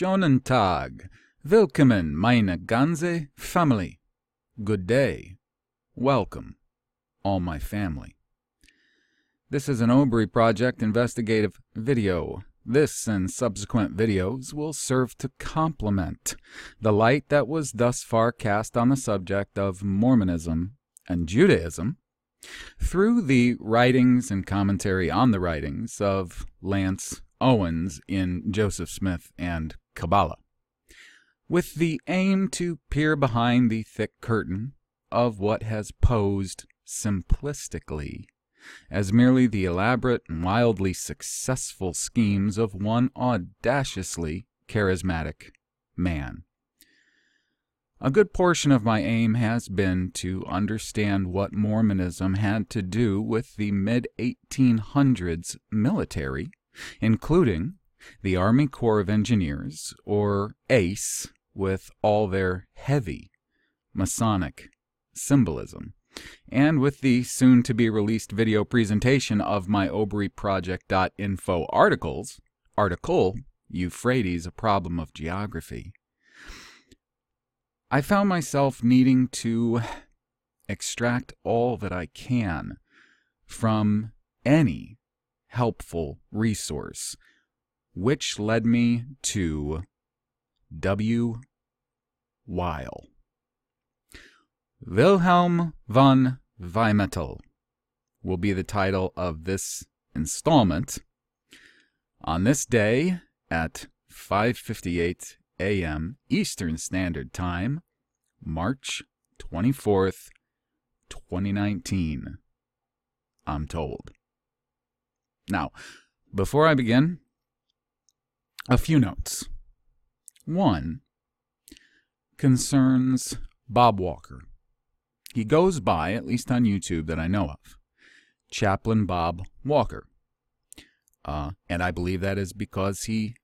Schönen Tag. Willkommen, meine ganze Family. Good day. Welcome, all my family. This is an Obry Project investigative video. This and subsequent videos will serve to complement the light that was thus far cast on the subject of Mormonism and Judaism through the writings and commentary on the writings of Lance Owens in Joseph Smith and Kabbalah, with the aim to peer behind the thick curtain of what has posed simplistically as merely the elaborate and wildly successful schemes of one audaciously charismatic man. A good portion of my aim has been to understand what Mormonism had to do with the mid 1800s military, including the Army Corps of Engineers, or ACE, with all their heavy Masonic symbolism, and with the soon to be released video presentation of my ObryProject.info articles, article Euphrates, a problem of geography. I found myself needing to extract all that I can from any helpful resource, which led me to W. Wyl. Wilhelm von Wymetal will be the title of this installment. On this day at 5:58 a.m. Eastern Standard Time, March 24th, 2019. I'm told. Now, before I begin, a few notes. One concerns Bob Walker. He goes by, at least on YouTube that I know of, Chaplain Bob Walker. Uh, and I believe that is because he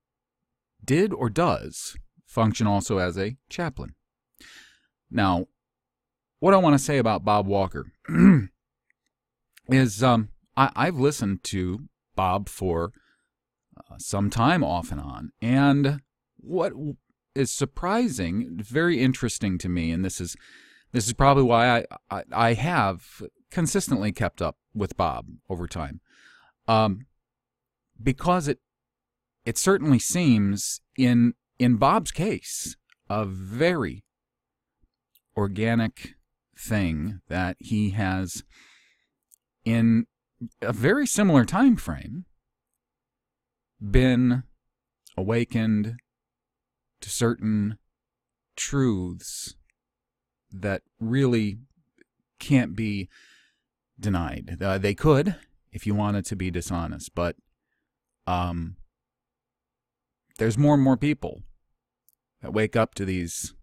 did or does function also as a chaplain. Now, what I want to say about Bob Walker is um, I, have listened to Bob for uh, some time off and on, and what is surprising, very interesting to me, and this is this is probably why I, I, I have consistently kept up with Bob over time, um, because it it certainly seems in in Bob's case, a very organic thing that he has in a very similar time frame been awakened to certain truths that really can't be denied. Uh, they could if you wanted to be dishonest, but um, there's more and more people that wake up to these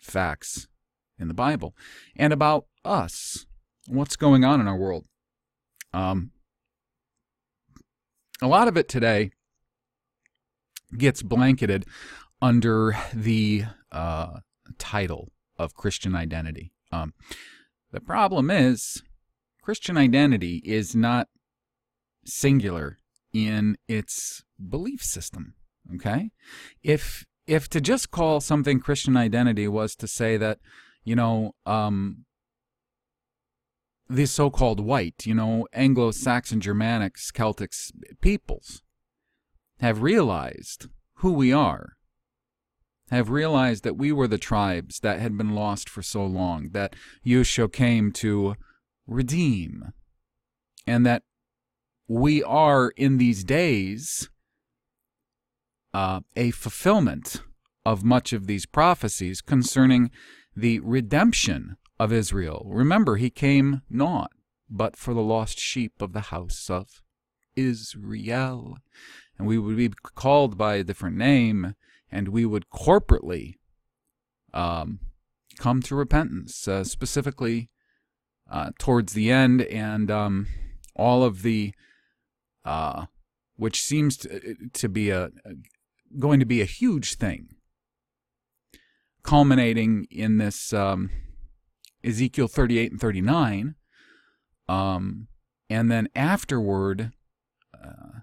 facts in the Bible and about us, what's going on in our world. Um, a lot of it today gets blanketed under the uh, title of Christian identity. Um, the problem is, Christian identity is not singular in its belief system. Okay? If if to just call something Christian identity was to say that, you know, um, these so-called white, you know, Anglo-Saxon, Germanics, Celtics peoples have realized who we are, have realized that we were the tribes that had been lost for so long, that Yeshua came to redeem, and that we are in these days uh, a fulfillment of much of these prophecies concerning the redemption of Israel. Remember, he came not but for the lost sheep of the house of Israel. And we would be called by a different name, and we would corporately um, come to repentance, uh, specifically uh, towards the end, and um, all of the, uh, which seems to, to be a, going to be a huge thing, culminating in this um, Ezekiel 38 and 39. Um, and then afterward, uh,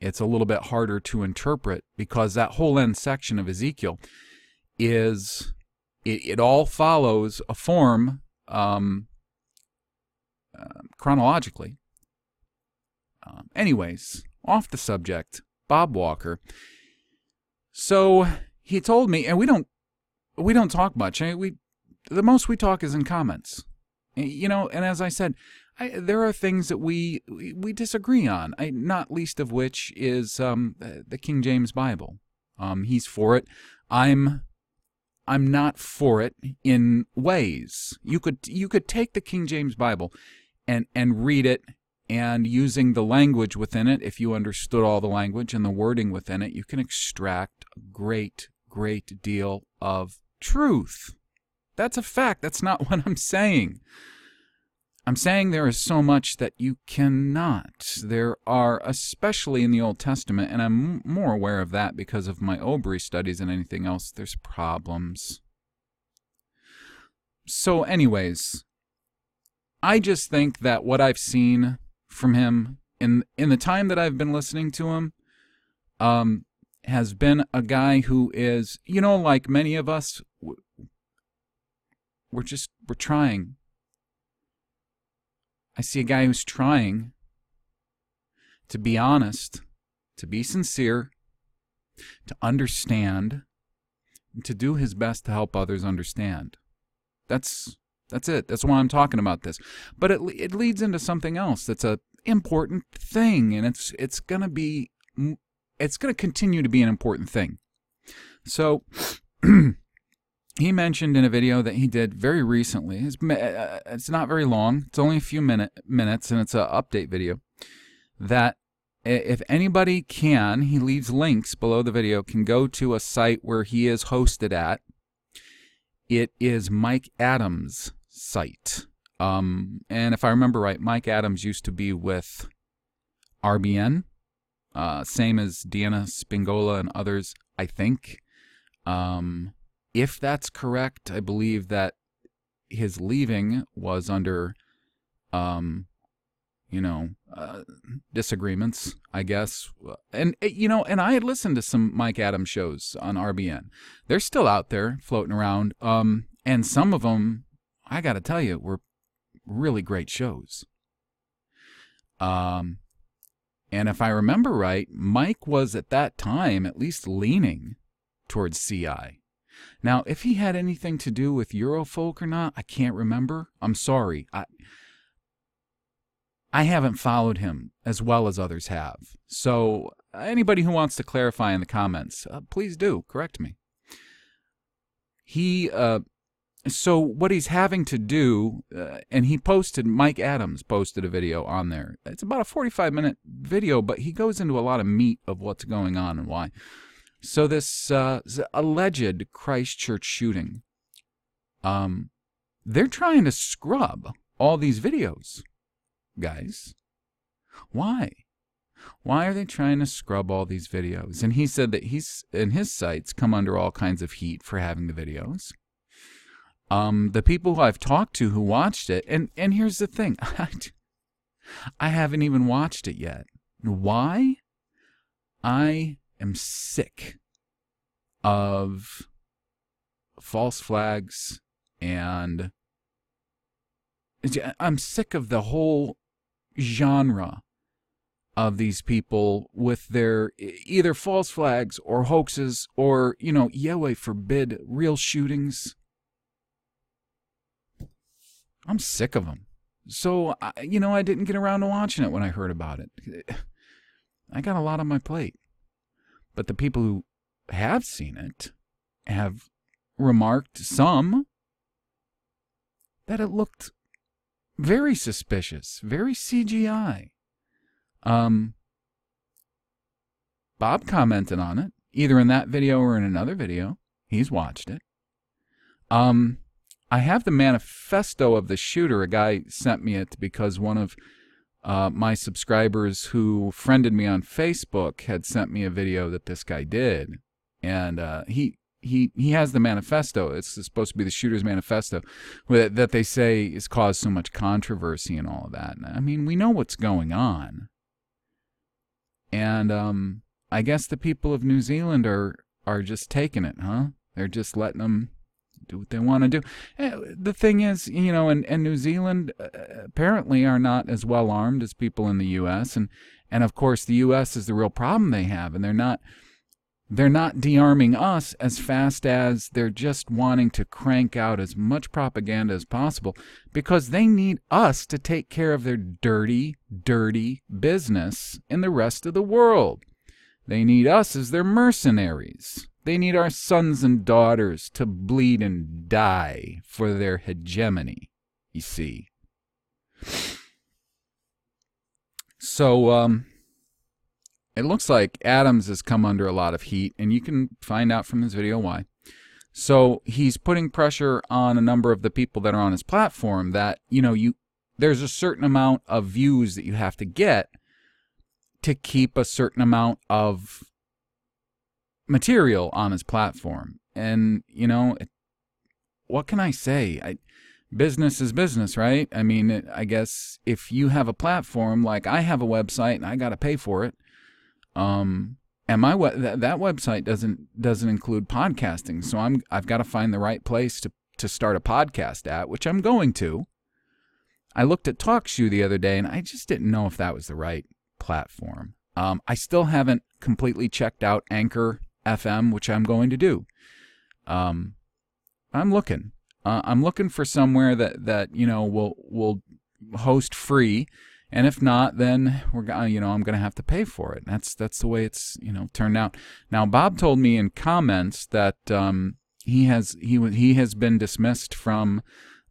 it's a little bit harder to interpret because that whole end section of Ezekiel is it, it all follows a form um, uh, chronologically. Um, anyways, off the subject, Bob Walker. So he told me, and we don't we don't talk much. I mean, we the most we talk is in comments. You know, and as I said, I, there are things that we we disagree on. I, not least of which is um, the King James Bible. Um, he's for it. I'm I'm not for it in ways. You could you could take the King James Bible and and read it and using the language within it, if you understood all the language and the wording within it, you can extract a great great deal of truth. That's a fact. That's not what I'm saying. I'm saying there is so much that you cannot. There are, especially in the Old Testament, and I'm more aware of that because of my Obry studies than anything else, there's problems. So, anyways, I just think that what I've seen from him in in the time that I've been listening to him, um, has been a guy who is, you know, like many of us, we're just we're trying I see a guy who's trying to be honest, to be sincere, to understand, and to do his best to help others understand. That's that's it. That's why I'm talking about this. But it it leads into something else that's a important thing, and it's it's gonna be it's gonna continue to be an important thing. So. he mentioned in a video that he did very recently. It's, uh, it's not very long. It's only a few minute, minutes, and it's an update video. That if anybody can, he leaves links below the video, can go to a site where he is hosted at. It is Mike Adams' site. Um, and if I remember right, Mike Adams used to be with RBN, uh, same as Deanna Spingola and others, I think. Um, if that's correct, I believe that his leaving was under, um, you know, uh, disagreements, I guess. And, eh, you know, and I had listened to some Mike Adams shows on RBN. They're still out there floating around. Um, and some of them, I got to tell you, were really great shows. Um, and if I remember right, Mike was at that time at least leaning towards CI. Now, if he had anything to do with Eurofolk or not, I can't remember. I'm sorry. I I haven't followed him as well as others have. So, anybody who wants to clarify in the comments, uh, please do correct me. He uh so what he's having to do uh, and he posted Mike Adams posted a video on there. It's about a 45 minute video, but he goes into a lot of meat of what's going on and why. So this, uh, alleged Christchurch shooting, um, they're trying to scrub all these videos, guys. Why? Why are they trying to scrub all these videos? And he said that he's and his sites come under all kinds of heat for having the videos. Um, the people who I've talked to who watched it, and and here's the thing, I haven't even watched it yet. Why? I am sick of false flags and I'm sick of the whole genre of these people with their either false flags or hoaxes or, you know, Yahweh forbid real shootings. I'm sick of them. So, you know, I didn't get around to watching it when I heard about it. I got a lot on my plate. But the people who have seen it have remarked, some, that it looked very suspicious, very CGI. Um, Bob commented on it, either in that video or in another video. He's watched it. Um, I have the manifesto of the shooter. A guy sent me it because one of uh, my subscribers who friended me on Facebook had sent me a video that this guy did, and uh, he he he has the manifesto. It's supposed to be the shooter's manifesto that they say has caused so much controversy and all of that. I mean, we know what's going on. and um, I guess the people of New Zealand are are just taking it, huh? They're just letting them do what they want to do. Eh, the thing is, you know, and, and New Zealand uh, apparently are not as well armed as people in the U.S. and and of course the U.S. is the real problem they have, and they're not they're not dearming us as fast as they're just wanting to crank out as much propaganda as possible because they need us to take care of their dirty, dirty business in the rest of the world. They need us as their mercenaries. They need our sons and daughters to bleed and die for their hegemony, you see. So, um, it looks like Adams has come under a lot of heat, and you can find out from his video why. So he's putting pressure on a number of the people that are on his platform that, you know, you there's a certain amount of views that you have to get to keep a certain amount of material on his platform. And, you know, what can I say? I, business is business, right? I mean, I guess if you have a platform like I have a website and I got to pay for it, um, and my we- that, that website doesn't doesn't include podcasting, so I'm I've got to find the right place to to start a podcast at, which I'm going to. I looked at TalkShoe the other day, and I just didn't know if that was the right platform. Um, I still haven't completely checked out Anchor FM, which I'm going to do. Um, I'm looking. Uh, I'm looking for somewhere that that you know will will host free and if not, then we're you know I'm going to have to pay for it. That's that's the way it's you know turned out. Now Bob told me in comments that um, he has he he has been dismissed from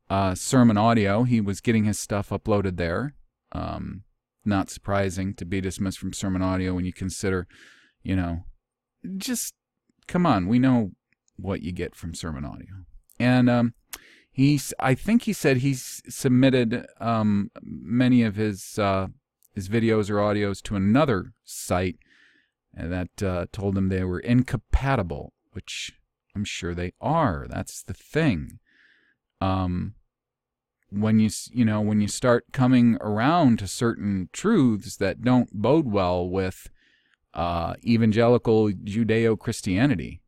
uh, Sermon Audio. He was getting his stuff uploaded there. Um, not surprising to be dismissed from Sermon Audio when you consider, you know, just come on. We know what you get from Sermon Audio, and um, He's, I think he said he's submitted um, many of his uh, his videos or audios to another site and that uh, told him they were incompatible, which I'm sure they are. That's the thing. Um, when you you know when you start coming around to certain truths that don't bode well with uh, evangelical Judeo Christianity,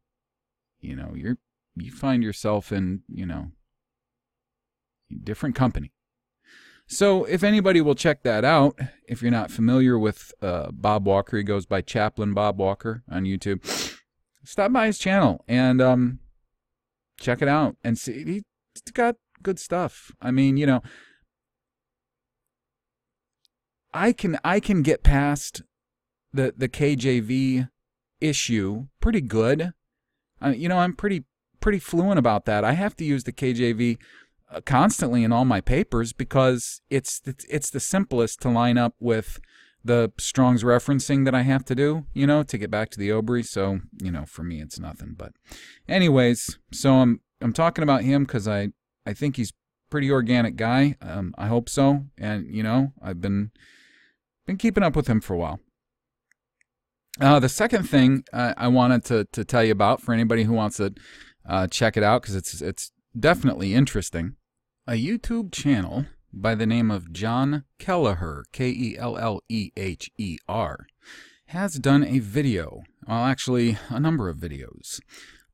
you know you're you find yourself in you know different company. So, if anybody will check that out, if you're not familiar with uh, Bob Walker, he goes by Chaplain Bob Walker on YouTube. Stop by his channel and um, check it out and see. He's got good stuff. I mean, you know, I can I can get past the the KJV issue pretty good. I, you know, I'm pretty pretty fluent about that. I have to use the KJV uh, constantly in all my papers because it's it's the simplest to line up with the Strong's referencing that I have to do, you know, to get back to the Obry. So, you know, for me, it's nothing. But, anyways, so I'm I'm talking about him because I I think he's pretty organic guy. Um, I hope so. And you know, I've been been keeping up with him for a while. Uh, the second thing uh, I wanted to to tell you about for anybody who wants to uh, check it out because it's it's definitely interesting a YouTube channel by the name of John Kelleher, K E L L E H E R, has done a video, well, actually, a number of videos,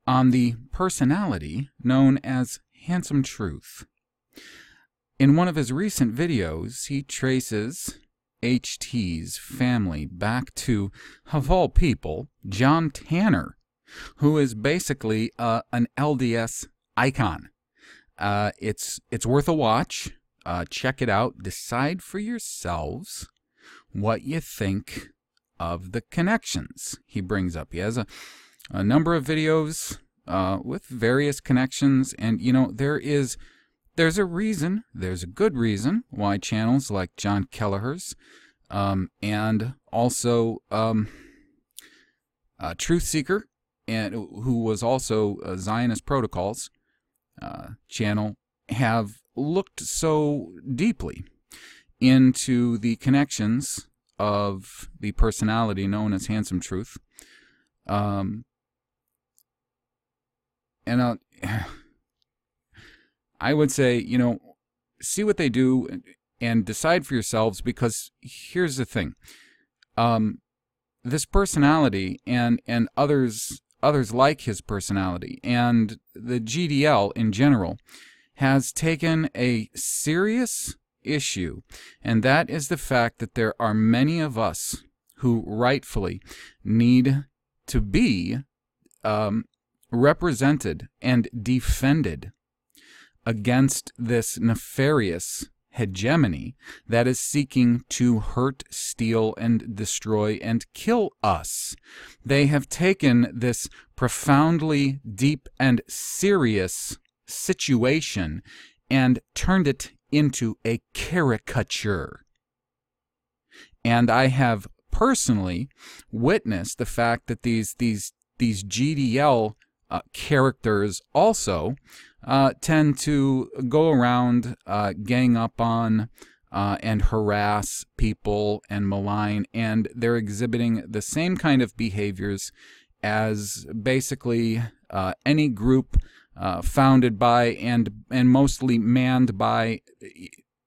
on the personality known as Handsome Truth. In one of his recent videos, he traces HT's family back to, of all people, John Tanner, who is basically uh, an LDS icon. Uh, it's it's worth a watch. Uh, check it out. Decide for yourselves what you think of the connections he brings up. He has a, a number of videos uh, with various connections, and you know there is there's a reason, there's a good reason why channels like John Kelleher's um, and also um, Truth Seeker, and who was also Zionist Protocols uh, channel have looked so deeply into the connections of the personality known as Handsome Truth. Um, and uh, I would say, you know, see what they do and decide for yourselves because here's the thing. Um, this personality and and others others like his personality and the GDL in general has taken a serious issue, and that is the fact that there are many of us who rightfully need to be um, represented and defended against this nefarious hegemony that is seeking to hurt, steal, and destroy and kill us. They have taken this profoundly deep and serious situation and turned it into a caricature. And I have personally witnessed the fact that these these these GDL uh, characters also uh, tend to go around, uh, gang up on, uh, and harass people and malign, and they're exhibiting the same kind of behaviors as basically uh, any group uh, founded by and and mostly manned by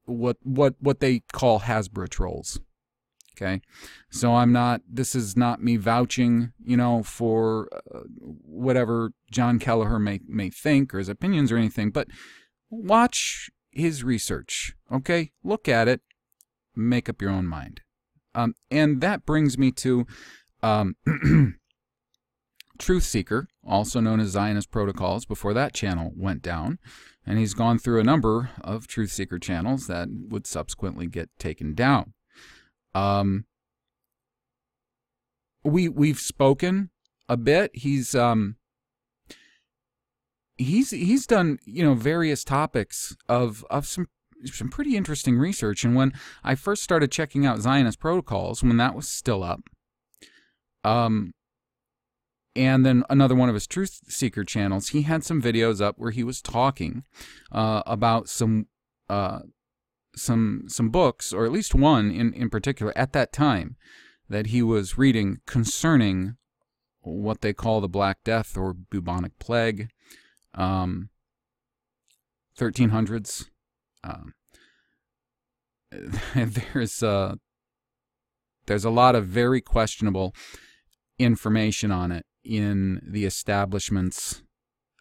what what what they call Hasbara trolls. Okay, so I'm not. This is not me vouching, you know, for uh, whatever John Kelleher may may think or his opinions or anything. But watch his research. Okay, look at it, make up your own mind. Um, and that brings me to um, Truth Seeker, also known as Zionist Protocols, before that channel went down. And he's gone through a number of Truth Seeker channels that would subsequently get taken down. Um, we we've spoken a bit. He's um he's he's done you know various topics of of some some pretty interesting research. And when I first started checking out Zionist protocols, when that was still up, um, and then another one of his Truth Seeker channels, he had some videos up where he was talking uh, about some uh, some some books, or at least one in, in particular at that time, that he was reading concerning what they call the Black Death or bubonic plague, um, 1300s. Um, there's uh, there's a lot of very questionable information on it in the establishment's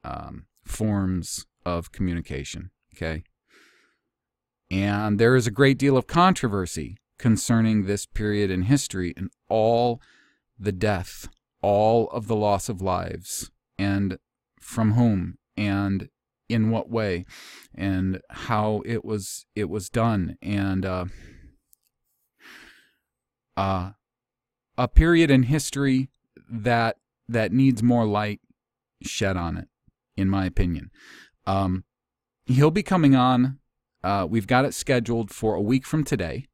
um, forms of communication. Okay. And there is a great deal of controversy concerning this period in history and all the death, all of the loss of lives, and from whom and in what way, and how it was it was done, and uh, uh, a period in history that that needs more light shed on it, in my opinion. Um, he'll be coming on uh, we've got it scheduled for a week from today.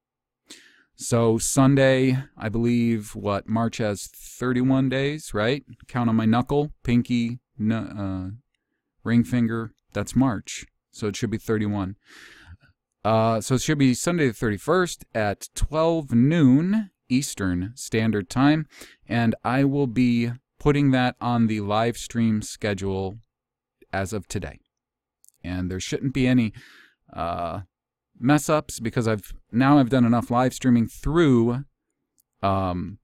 So Sunday, I believe, what March has 31 days, right? Count on my knuckle, pinky, uh, ring finger. That's March, so it should be 31. Uh, so it should be Sunday the 31st at 12 noon Eastern Standard Time, and I will be putting that on the live stream schedule as of today. And there shouldn't be any uh, mess ups because I've now I've done enough live streaming through um,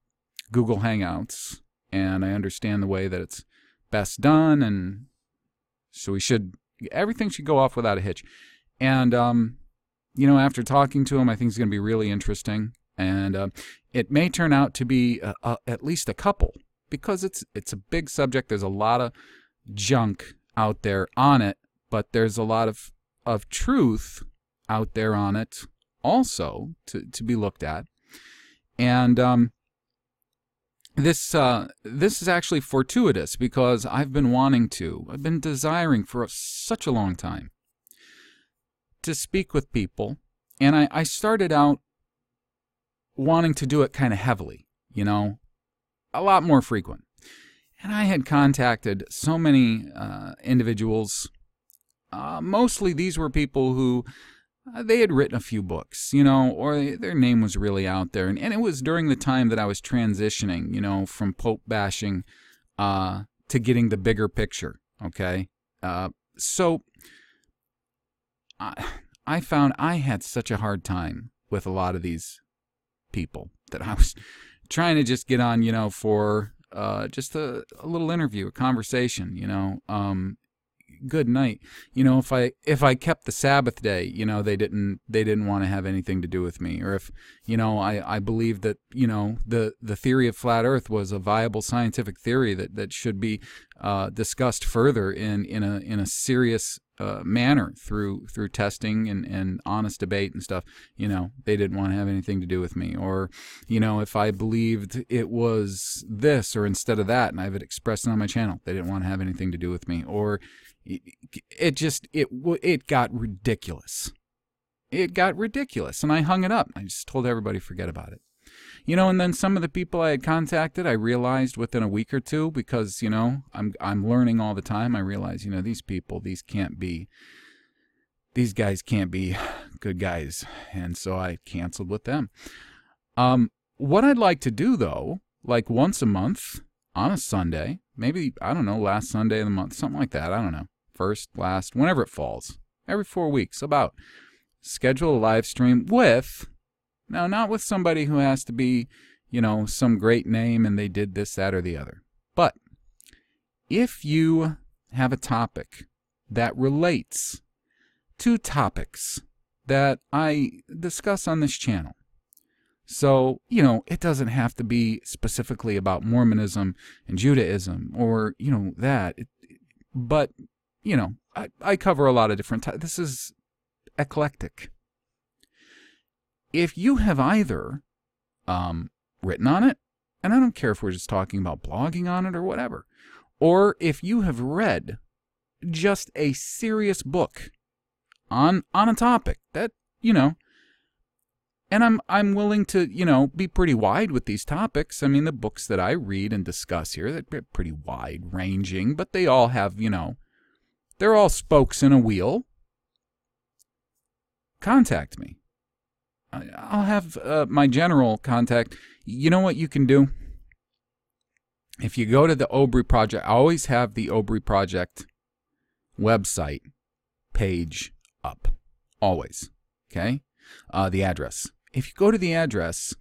Google Hangouts, and I understand the way that it's best done, and so we should everything should go off without a hitch. And um, you know, after talking to him, I think it's going to be really interesting, and uh, it may turn out to be a, a, at least a couple because it's it's a big subject. There's a lot of junk out there on it, but there's a lot of of truth out there on it also to, to be looked at. And um, this uh, this is actually fortuitous because I've been wanting to, I've been desiring for such a long time to speak with people, and I, I started out wanting to do it kind of heavily, you know, a lot more frequent. And I had contacted so many uh, individuals uh, mostly these were people who uh, they had written a few books, you know, or their name was really out there. And, and it was during the time that I was transitioning, you know, from Pope bashing uh, to getting the bigger picture, okay? Uh, so I, I found I had such a hard time with a lot of these people that I was trying to just get on, you know, for uh, just a, a little interview, a conversation, you know, um, good night. You know, if I if I kept the Sabbath day, you know, they didn't they didn't want to have anything to do with me. Or if, you know, I, I believe that, you know, the, the theory of flat earth was a viable scientific theory that, that should be uh, discussed further in, in a in a serious uh, manner through through testing and, and honest debate and stuff, you know, they didn't want to have anything to do with me. Or, you know, if I believed it was this or instead of that, and I have it expressed it on my channel, they didn't want to have anything to do with me. Or it just it it got ridiculous. It got ridiculous, and I hung it up. I just told everybody forget about it. You know, and then some of the people I had contacted, I realized within a week or two because you know I'm I'm learning all the time. I realize you know these people, these can't be, these guys can't be good guys, and so I canceled with them. Um, what I'd like to do though, like once a month on a Sunday, maybe I don't know, last Sunday of the month, something like that. I don't know first, last, whenever it falls, every four weeks, about. Schedule a live stream with, now, not with somebody who has to be, you know, some great name and they did this, that, or the other. But if you have a topic that relates to topics that I discuss on this channel, so, you know, it doesn't have to be specifically about Mormonism and Judaism or, you know, that. But you know, I, I cover a lot of different types. This is eclectic. If you have either um, written on it, and I don't care if we're just talking about blogging on it or whatever, or if you have read just a serious book on on a topic that you know and I'm I'm willing to you know be pretty wide with these topics. I mean, the books that I read and discuss here they're pretty wide ranging, but they all have you know they're all spokes in a wheel. Contact me. I'll have uh, my general contact. You know what you can do? If you go to the Obry Project, I always have the Obry Project website page up. Always. Okay? Uh, the address. If you go to the address,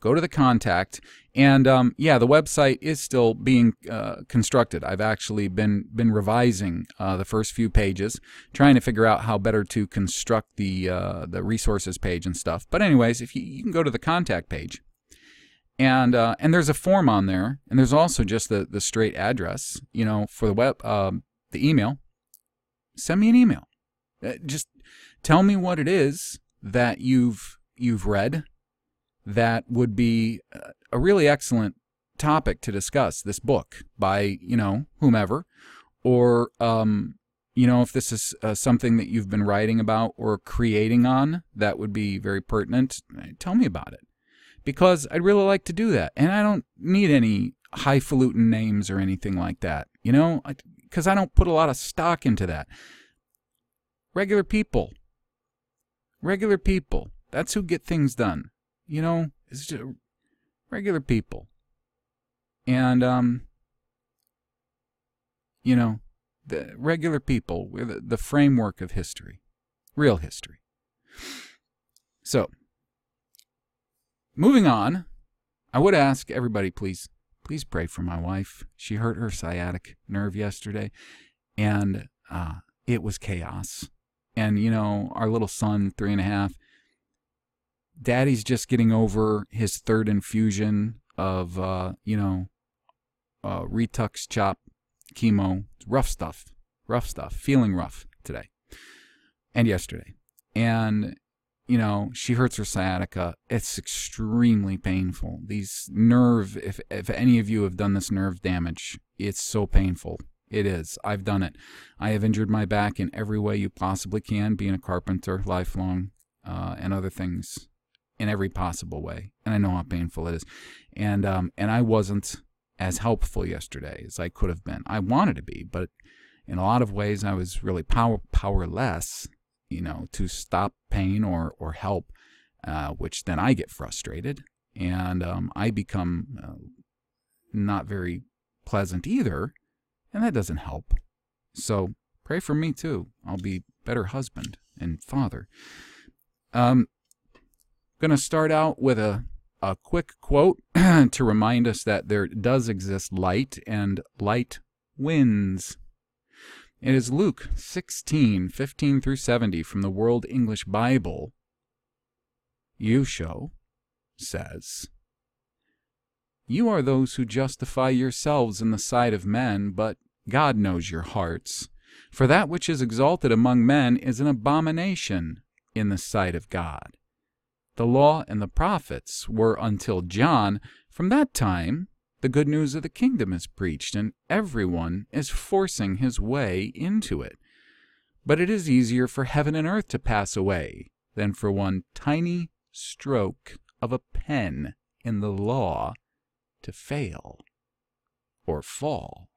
go to the contact, and um, yeah, the website is still being uh, constructed. I've actually been been revising uh, the first few pages, trying to figure out how better to construct the uh, the resources page and stuff. But anyways, if you, you can go to the contact page, and uh, and there's a form on there, and there's also just the the straight address, you know, for the web um, the email. Send me an email. Uh, just tell me what it is that you've you've read that would be a really excellent topic to discuss this book by you know whomever. Or um, you know if this is uh, something that you've been writing about or creating on that would be very pertinent tell me about it. Because i'd really like to do that and i don't need any highfalutin names or anything like that you know? Because I, I don't put a lot of stock into that. Regular people. Regular people that's who get things done you know, it's just regular people. And, um, you know, the regular people, the, the framework of history, real history. So, moving on, I would ask everybody, please, please pray for my wife. She hurt her sciatic nerve yesterday, and uh, it was chaos. And, you know, our little son, three and a half, daddy's just getting over his third infusion of uh, you know uh, retux chop chemo. Rough stuff rough stuff feeling rough today and yesterday. And you know she hurts her sciatica. It's extremely painful. These nerve if if any of you have done this nerve damage it's so painful. It is. I've done it. I have injured my back in every way you possibly can being a carpenter lifelong uh, and other things in every possible way, and I know how painful it is. And um, and I wasn't as helpful yesterday as I could have been. I wanted to be, but in a lot of ways, I was really power powerless. You know, to stop pain or or help, uh, which then I get frustrated and um, I become uh, not very pleasant either, and that doesn't help. So pray for me too. I'll be better husband and father. Um, going to start out with a a quick quote to remind us that there does exist light and light wins. It is Luke 16, 15 through 70 from the World English Bible. Yeshua says, You are those who justify yourselves in the sight of men, but God knows your hearts. For that which is exalted among men is an abomination in the sight of God. The law and the prophets were until John. From that time, the good news of the kingdom is preached, and everyone is forcing his way into it. But it is easier for heaven and earth to pass away than for one tiny stroke of a pen in the law to fail or fall.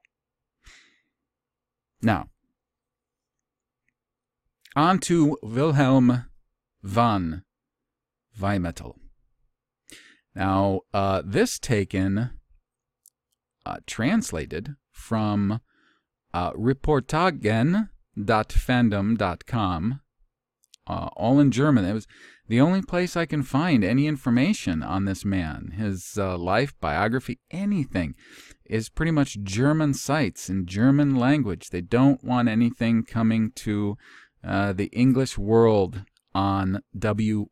Now, on to Wilhelm van Wymetal. Now, uh, this taken, uh, translated from uh, reportagen.fandom.com, uh, all in German. It was the only place I can find any information on this man, his uh, life, biography, anything is pretty much German sites in German language. They don't want anything coming to uh, the English world on W.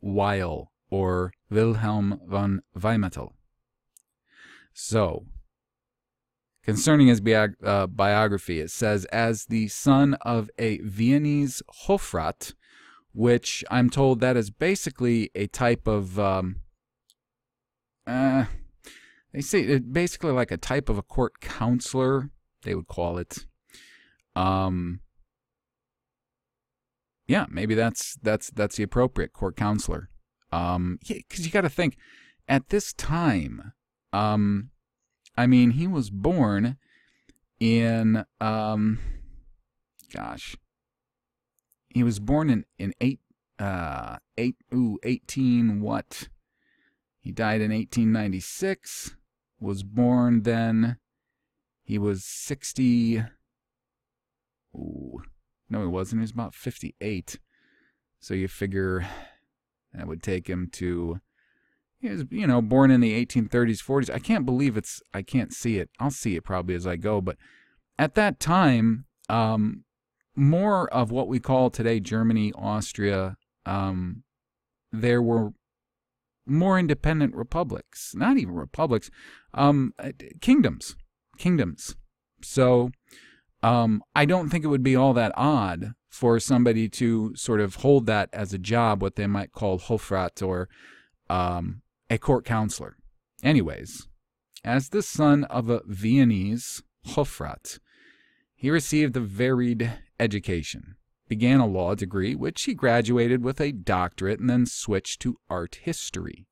Or Wilhelm von Wymetal. So, concerning his uh, biography, it says, as the son of a Viennese Hofrat, which I'm told that is basically a type of, um, uh, they say it basically like a type of a court counselor, they would call it. Um, yeah, maybe that's that's that's the appropriate court counselor. Um, because you got to think at this time. Um, I mean, he was born in um, gosh, he was born in in eight uh eight ooh eighteen what? He died in 1896. Was born then. He was 60. Ooh, no, he wasn't. He was about 58. So you figure that would take him to. He was, you know, born in the 1830s, 40s. I can't believe it's. I can't see it. I'll see it probably as I go. But at that time, um, more of what we call today Germany, Austria, um, there were more independent republics. Not even republics, um, uh, kingdoms. Kingdoms. So um, I don't think it would be all that odd for somebody to sort of hold that as a job, what they might call Hofrat or um, a court counselor. Anyways, as the son of a Viennese Hofrat, he received a varied education, began a law degree, which he graduated with a doctorate, and then switched to art history.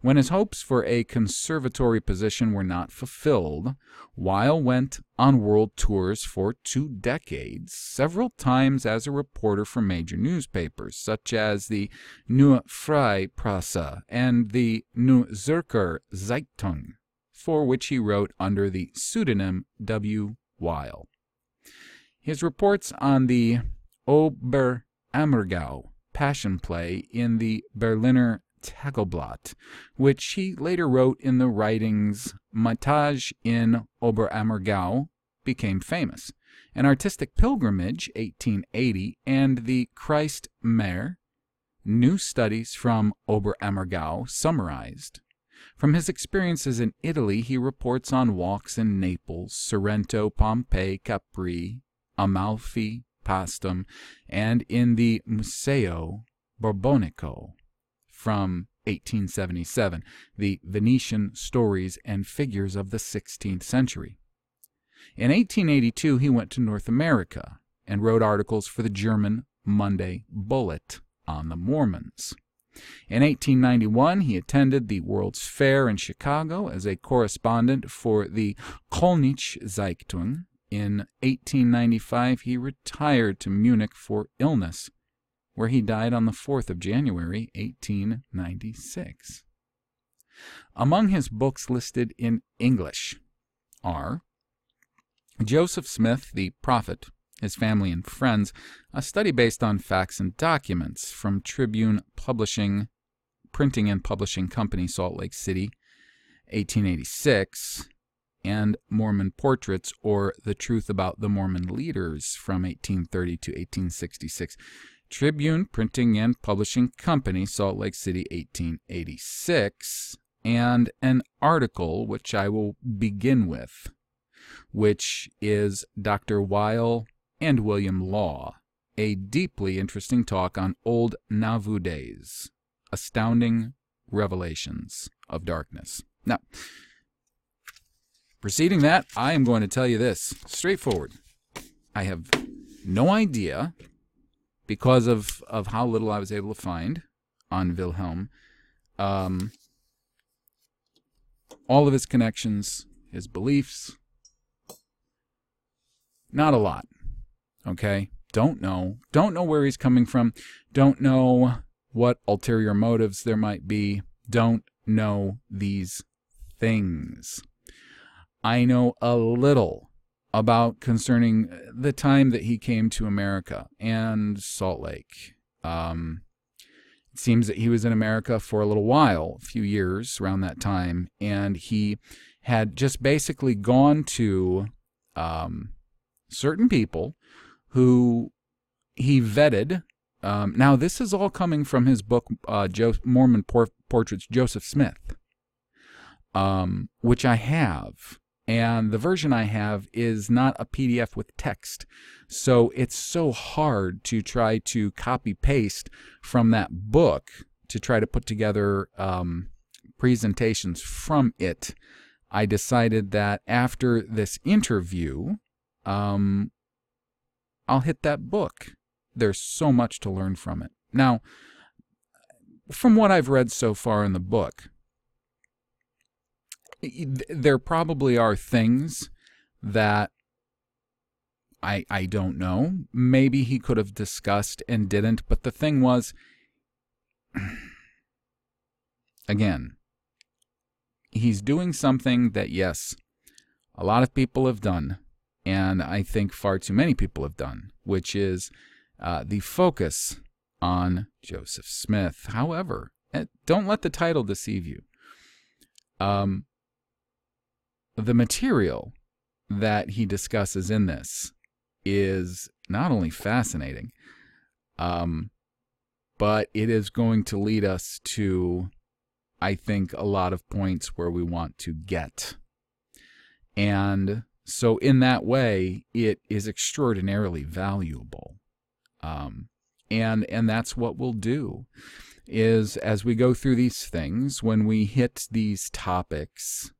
When his hopes for a conservatory position were not fulfilled, Wyl went on world tours for two decades, several times as a reporter for major newspapers, such as the Neue Freie Presse and the Neue Zürcher Zeitung, for which he wrote under the pseudonym W. Wyl. His reports on the Oberammergau Passion Play in the Berliner Tageblatt, which he later wrote in the writings Mittag in Oberammergau, became famous. An Artistic Pilgrimage, 1880, and the Christ Mare, New Studies from Oberammergau, summarized. From his experiences in Italy, he reports on walks in Naples, Sorrento, Pompeii, Capri, Amalfi, Paestum, and in the Museo Borbonico from 1877, the Venetian stories and figures of the 16th century. In 1882, he went to North America and wrote articles for the German Monday Bullet on the Mormons. In 1891, he attended the World's Fair in Chicago as a correspondent for the Kölnische Zeitung. In 1895, he retired to Munich for illness where he died on the 4th of January, 1896. Among his books listed in English are Joseph Smith, the Prophet, His Family and Friends, a study based on facts and documents from Tribune Publishing Printing and Publishing Company, Salt Lake City, 1886, and Mormon Portraits or The Truth About the Mormon Leaders from 1830 to 1866. Tribune Printing and Publishing Company, Salt Lake City, 1886, and an article which I will begin with, which is Dr. Wyl and William Law, a deeply interesting talk on old Nauvoo days, astounding revelations of darkness. Now, preceding that, I am going to tell you this straightforward. I have no idea because of, of how little I was able to find on Wilhelm. Um, all of his connections, his beliefs, not a lot. Okay? Don't know. Don't know where he's coming from. Don't know what ulterior motives there might be. Don't know these things. I know a little about concerning the time that he came to America and Salt Lake. Um, it seems that he was in America for a little while, a few years around that time, and he had just basically gone to um, certain people who he vetted. Um, now, this is all coming from his book, uh, jo- Mormon Por- Portraits, Joseph Smith, um, which I have. And the version I have is not a PDF with text. So it's so hard to try to copy paste from that book to try to put together um, presentations from it. I decided that after this interview, um, I'll hit that book. There's so much to learn from it. Now, from what I've read so far in the book, there probably are things that I I don't know. Maybe he could have discussed and didn't, but the thing was again, he's doing something that yes, a lot of people have done and I think far too many people have done, which is uh, the focus on Joseph Smith. However, eh, don't let the title deceive you. Um, the material that he discusses in this is not only fascinating, um, but it is going to lead us to, I think, a lot of points where we want to get. And so, in that way, it is extraordinarily valuable. Um, and and that's what we'll do is as we go through these things when we hit these topics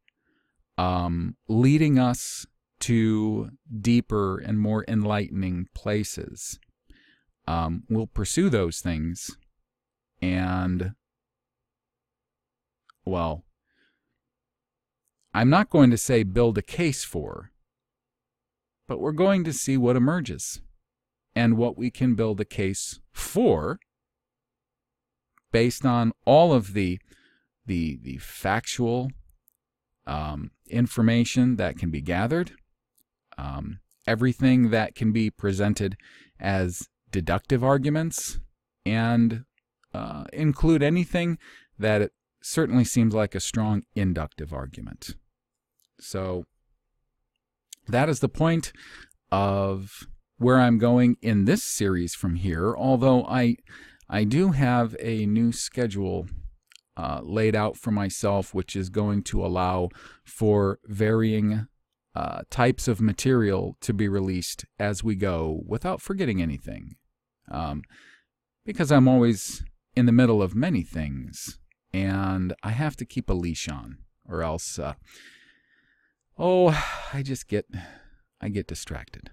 um, leading us to deeper and more enlightening places. Um, we'll pursue those things and, well, I'm not going to say build a case for, but we're going to see what emerges and what we can build a case for based on all of the the the factual um, information that can be gathered, um, everything that can be presented as deductive arguments, and uh, include anything that it certainly seems like a strong inductive argument. So that is the point of where I'm going in this series from here, although I I do have a new schedule uh, laid out for myself, which is going to allow for varying uh, types of material to be released as we go without forgetting anything. Um, because I'm always in the middle of many things and I have to keep a leash on or else uh, oh I just get I get distracted.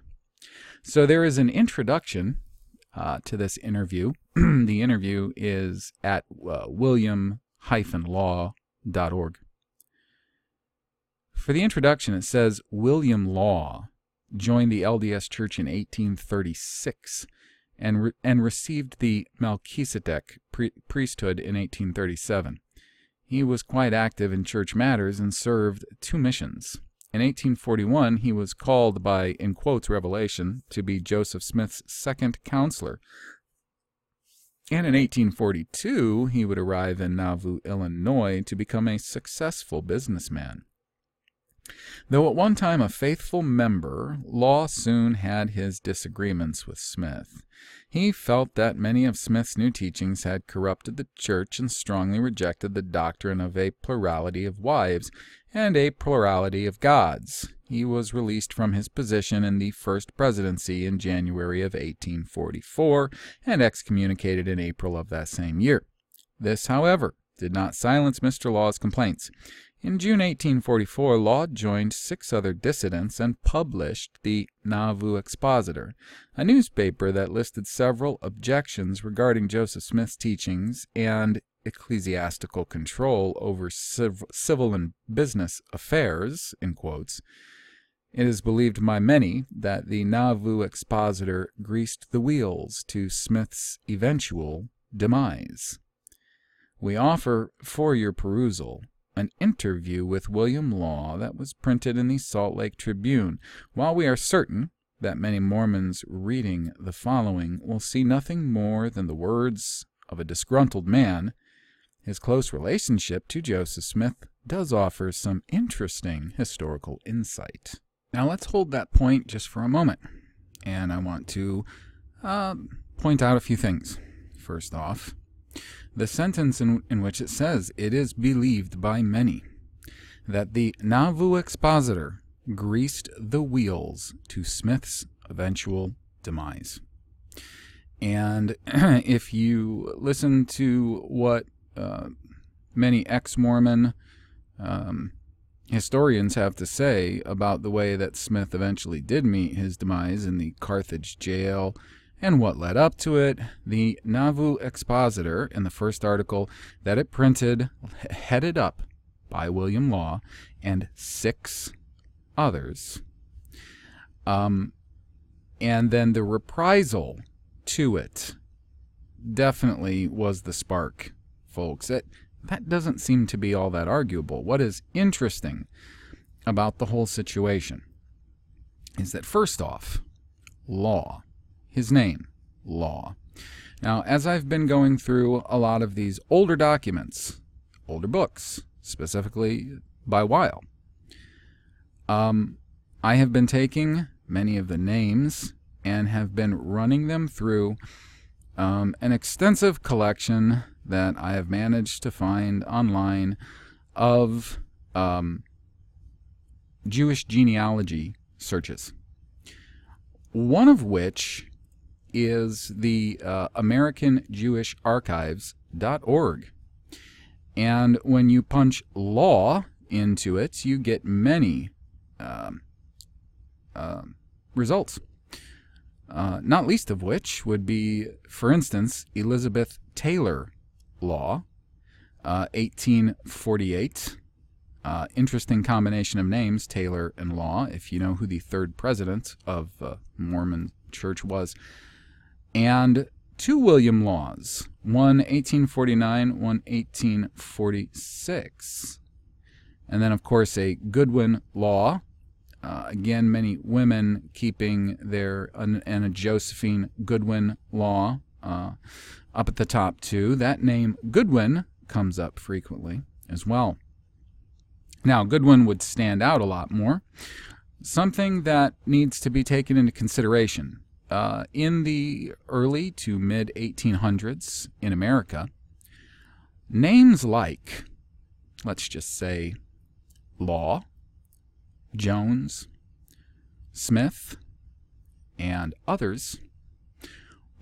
So there is an introduction uh, to this interview. the interview is at uh, William law.org. For the introduction, it says William Law joined the LDS Church in 1836 and, re- and received the Melchizedek priesthood in 1837. He was quite active in church matters and served two missions. In 1841, he was called by, in quotes, Revelation, to be Joseph Smith's second counselor And in 1842, he would arrive in Nauvoo, Illinois, to become a successful businessman. Though at one time a faithful member, Law soon had his disagreements with Smith. He felt that many of Smith's new teachings had corrupted the church and strongly rejected the doctrine of a plurality of wives and a plurality of gods. He was released from his position in the first presidency in January of 1844 and excommunicated in April of that same year. This, however, did not silence Mr. Law's complaints. In June 1844, Law joined six other dissidents and published the Nauvoo Expositor, a newspaper that listed several objections regarding Joseph Smith's teachings and ecclesiastical control over civ- civil and business affairs, in quotes. It is believed by many that the Nauvoo Expositor greased the wheels to Smith's eventual demise. We offer for your perusal an interview with William Law that was printed in the Salt Lake Tribune. While we are certain that many Mormons reading the following will see nothing more than the words of a disgruntled man, his close relationship to Joseph Smith does offer some interesting historical insight. Now let's hold that point just for a moment, and I want to uh, point out a few things. First off, the sentence in, in which it says, It is believed by many, that the Nauvoo expositor greased the wheels to Smith's eventual demise. And if you listen to what uh, many ex Mormon um, historians have to say about the way that Smith eventually did meet his demise in the Carthage jail and what led up to it. The Nauvoo Expositor, in the first article that it printed, headed up by William Law and six others. Um, and then the reprisal to it definitely was the spark, folks. It, that doesn't seem to be all that arguable. What is interesting about the whole situation is that, first off, law his name, Law. Now, as I've been going through a lot of these older documents, older books, specifically by Wyl, um, I have been taking many of the names and have been running them through um, an extensive collection that I have managed to find online of um, Jewish genealogy searches. One of which is the uh, American Jewish Archives.org. And when you punch law into it, you get many um, uh, results. Uh, not least of which would be, for instance, Elizabeth Taylor Law, 1848. Uh, uh, interesting combination of names, Taylor and Law, if you know who the third president of uh, Mormon Church was and two William Laws, one 1849, one 1846. And then, of course, a Goodwin Law. Uh, again, many women keeping their, and a Josephine Goodwin Law uh, up at the top, too. That name, Goodwin, comes up frequently as well. Now, Goodwin would stand out a lot more. Something that needs to be taken into consideration uh, in the early to mid 1800s in America, names like, let's just say, Law, Jones, Smith, and others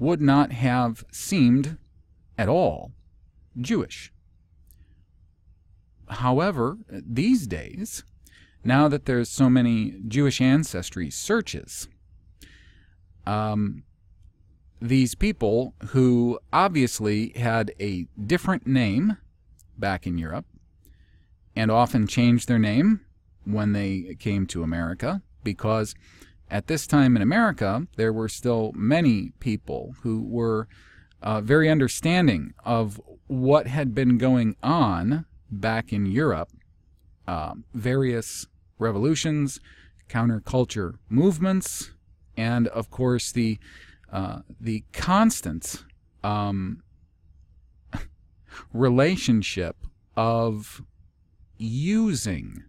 would not have seemed at all Jewish. However, these days, now that there's so many Jewish ancestry searches, um, these people who obviously had a different name back in Europe and often changed their name when they came to America because at this time in America there were still many people who were uh, very understanding of what had been going on back in Europe, uh, various revolutions, counterculture movements, and of course the uh, the constant um, relationship of using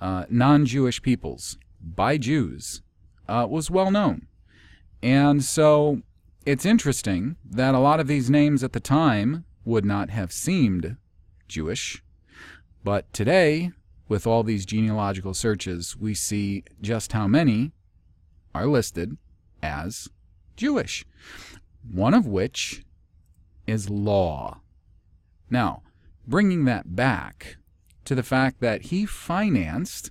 uh, non Jewish peoples by Jews uh, was well known. And so it's interesting that a lot of these names at the time would not have seemed Jewish. But today, with all these genealogical searches, we see just how many are listed as Jewish, one of which is law. Now, bringing that back to the fact that he financed,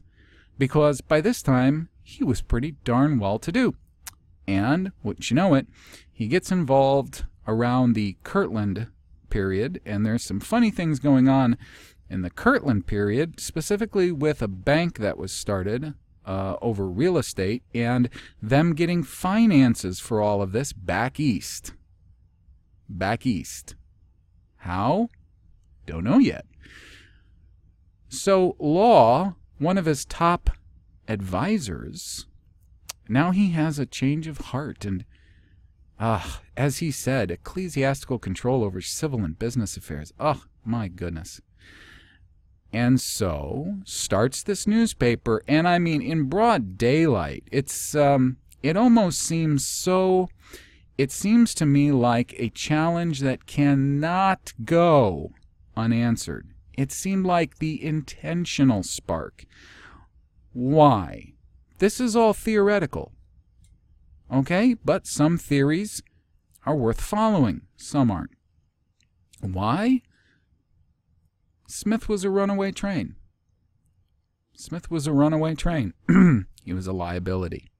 because by this time he was pretty darn well to do. And, wouldn't you know it, he gets involved around the Kirtland period, and there's some funny things going on in the Kirtland period, specifically with a bank that was started uh, over real estate and them getting finances for all of this back east. Back east. How? Don't know yet. So, Law, one of his top advisors, now he has a change of heart and, ah, as he said, ecclesiastical control over civil and business affairs. Oh, my goodness. And so starts this newspaper, and I mean, in broad daylight, it's um, it almost seems so. It seems to me like a challenge that cannot go unanswered. It seemed like the intentional spark. Why? This is all theoretical. Okay, but some theories are worth following, some aren't. Why? Smith was a runaway train. Smith was a runaway train. he was a liability.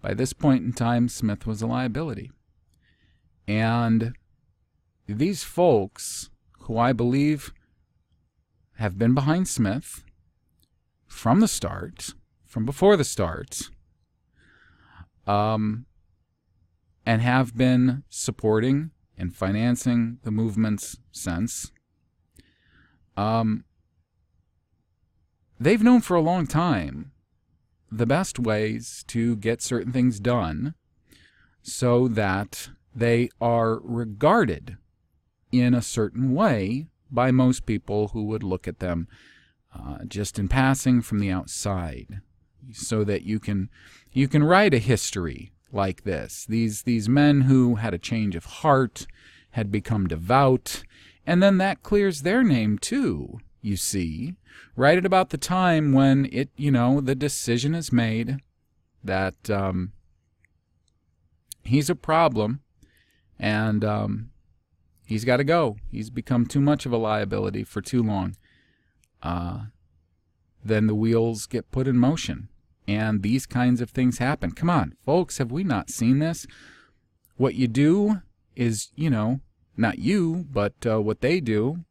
By this point in time, Smith was a liability. And these folks, who I believe have been behind Smith from the start, from before the start, um, and have been supporting and financing the movements since, um, they've known for a long time the best ways to get certain things done so that they are regarded in a certain way by most people who would look at them uh, just in passing from the outside so that you can you can write a history like this these these men who had a change of heart had become devout and then that clears their name too, you see, right at about the time when it, you know, the decision is made that um, he's a problem and um, he's got to go. He's become too much of a liability for too long. Uh, then the wheels get put in motion and these kinds of things happen. Come on, folks, have we not seen this? What you do is, you know, not you, but uh, what they do,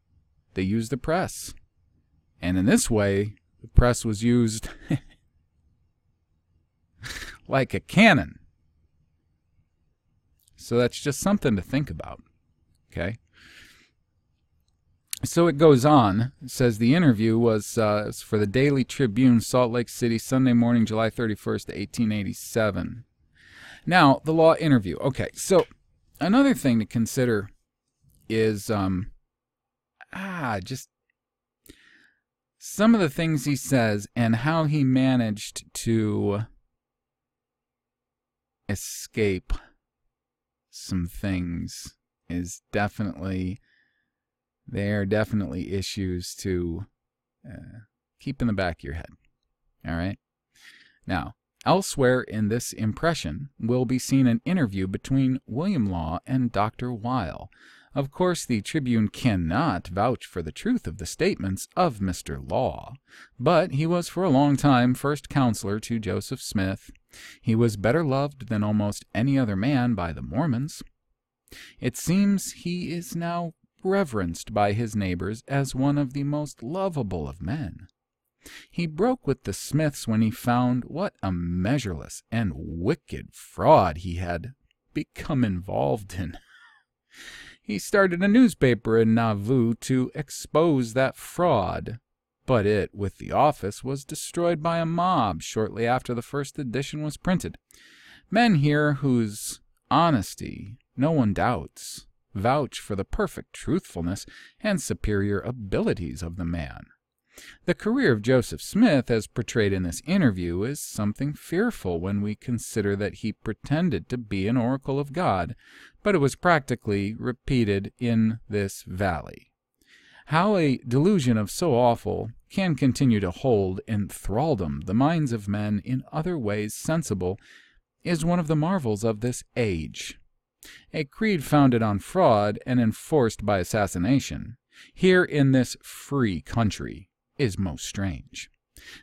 they use the press. And in this way, the press was used like a cannon. So that's just something to think about. Okay? So it goes on. It says the interview was, uh, for the Daily Tribune, Salt Lake City, Sunday morning, July 31st, 1887. Now, the law interview. Okay, so another thing to consider is um ah just some of the things he says and how he managed to escape some things is definitely there are definitely issues to uh, keep in the back of your head all right now Elsewhere in this impression will be seen an interview between William Law and Dr. Wyl, of course, the Tribune cannot vouch for the truth of the statements of Mr. Law, but he was for a long time first counselor to Joseph Smith. He was better loved than almost any other man by the Mormons. It seems he is now reverenced by his neighbors as one of the most lovable of men. He broke with the Smiths when he found what a measureless and wicked fraud he had become involved in. He started a newspaper in Nauvoo to expose that fraud, but it, with the office, was destroyed by a mob shortly after the first edition was printed. Men here whose honesty no one doubts, vouch for the perfect truthfulness and superior abilities of the man. The career of Joseph Smith, as portrayed in this interview, is something fearful when we consider that he pretended to be an oracle of God, but it was practically repeated in this valley. How a delusion of so awful can continue to hold in thraldom the minds of men in other ways sensible is one of the marvels of this age. A creed founded on fraud and enforced by assassination, here in this free country, is most strange.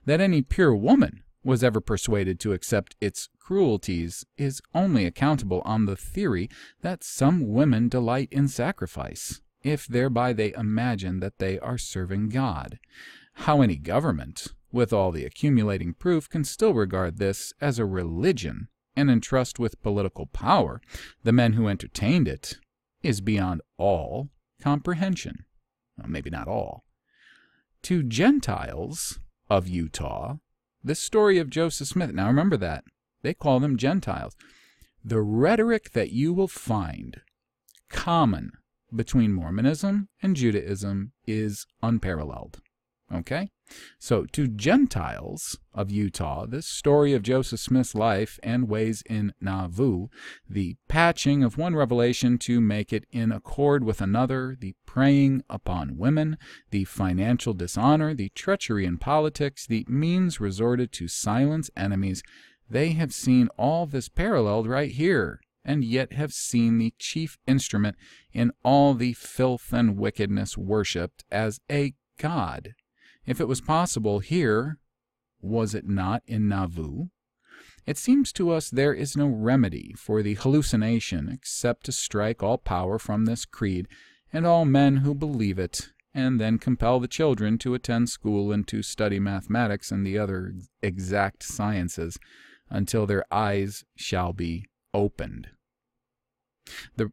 That any pure woman was ever persuaded to accept its cruelties is only accountable on the theory that some women delight in sacrifice, if thereby they imagine that they are serving God. How any government, with all the accumulating proof, can still regard this as a religion and entrust with political power the men who entertained it is beyond all comprehension. Well, maybe not all. To Gentiles of Utah, this story of Joseph Smith, now remember that, they call them Gentiles. The rhetoric that you will find common between Mormonism and Judaism is unparalleled. Okay? So, to Gentiles of Utah, this story of Joseph Smith's life and ways in Nauvoo, the patching of one revelation to make it in accord with another, the preying upon women, the financial dishonor, the treachery in politics, the means resorted to silence enemies, they have seen all this paralleled right here, and yet have seen the chief instrument in all the filth and wickedness worshipped as a god if it was possible here, was it not in Nauvoo? It seems to us there is no remedy for the hallucination except to strike all power from this creed and all men who believe it, and then compel the children to attend school and to study mathematics and the other exact sciences until their eyes shall be opened. The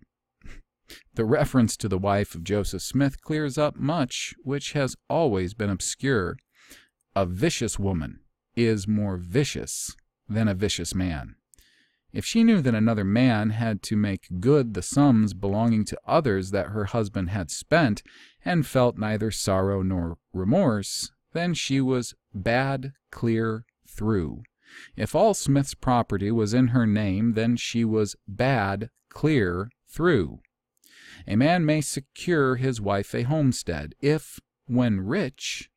the reference to the wife of Joseph Smith clears up much which has always been obscure. A vicious woman is more vicious than a vicious man. If she knew that another man had to make good the sums belonging to others that her husband had spent, and felt neither sorrow nor remorse, then she was bad clear through. If all Smith's property was in her name, then she was bad clear through. A man may secure his wife a homestead if, when rich,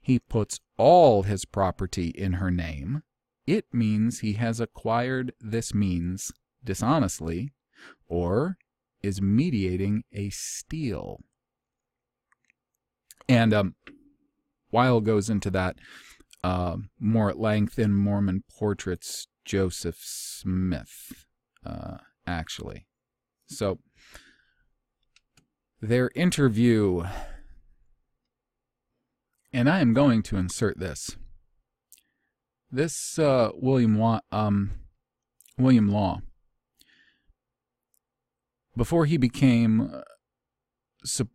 he puts all his property in her name. It means he has acquired this means dishonestly or is mediating a steal. And um, Wyl goes into that uh, more at length in Mormon Portraits Joseph Smith, uh, actually. So their interview, and I am going to insert this. This uh, William Law, um, William Law, before he became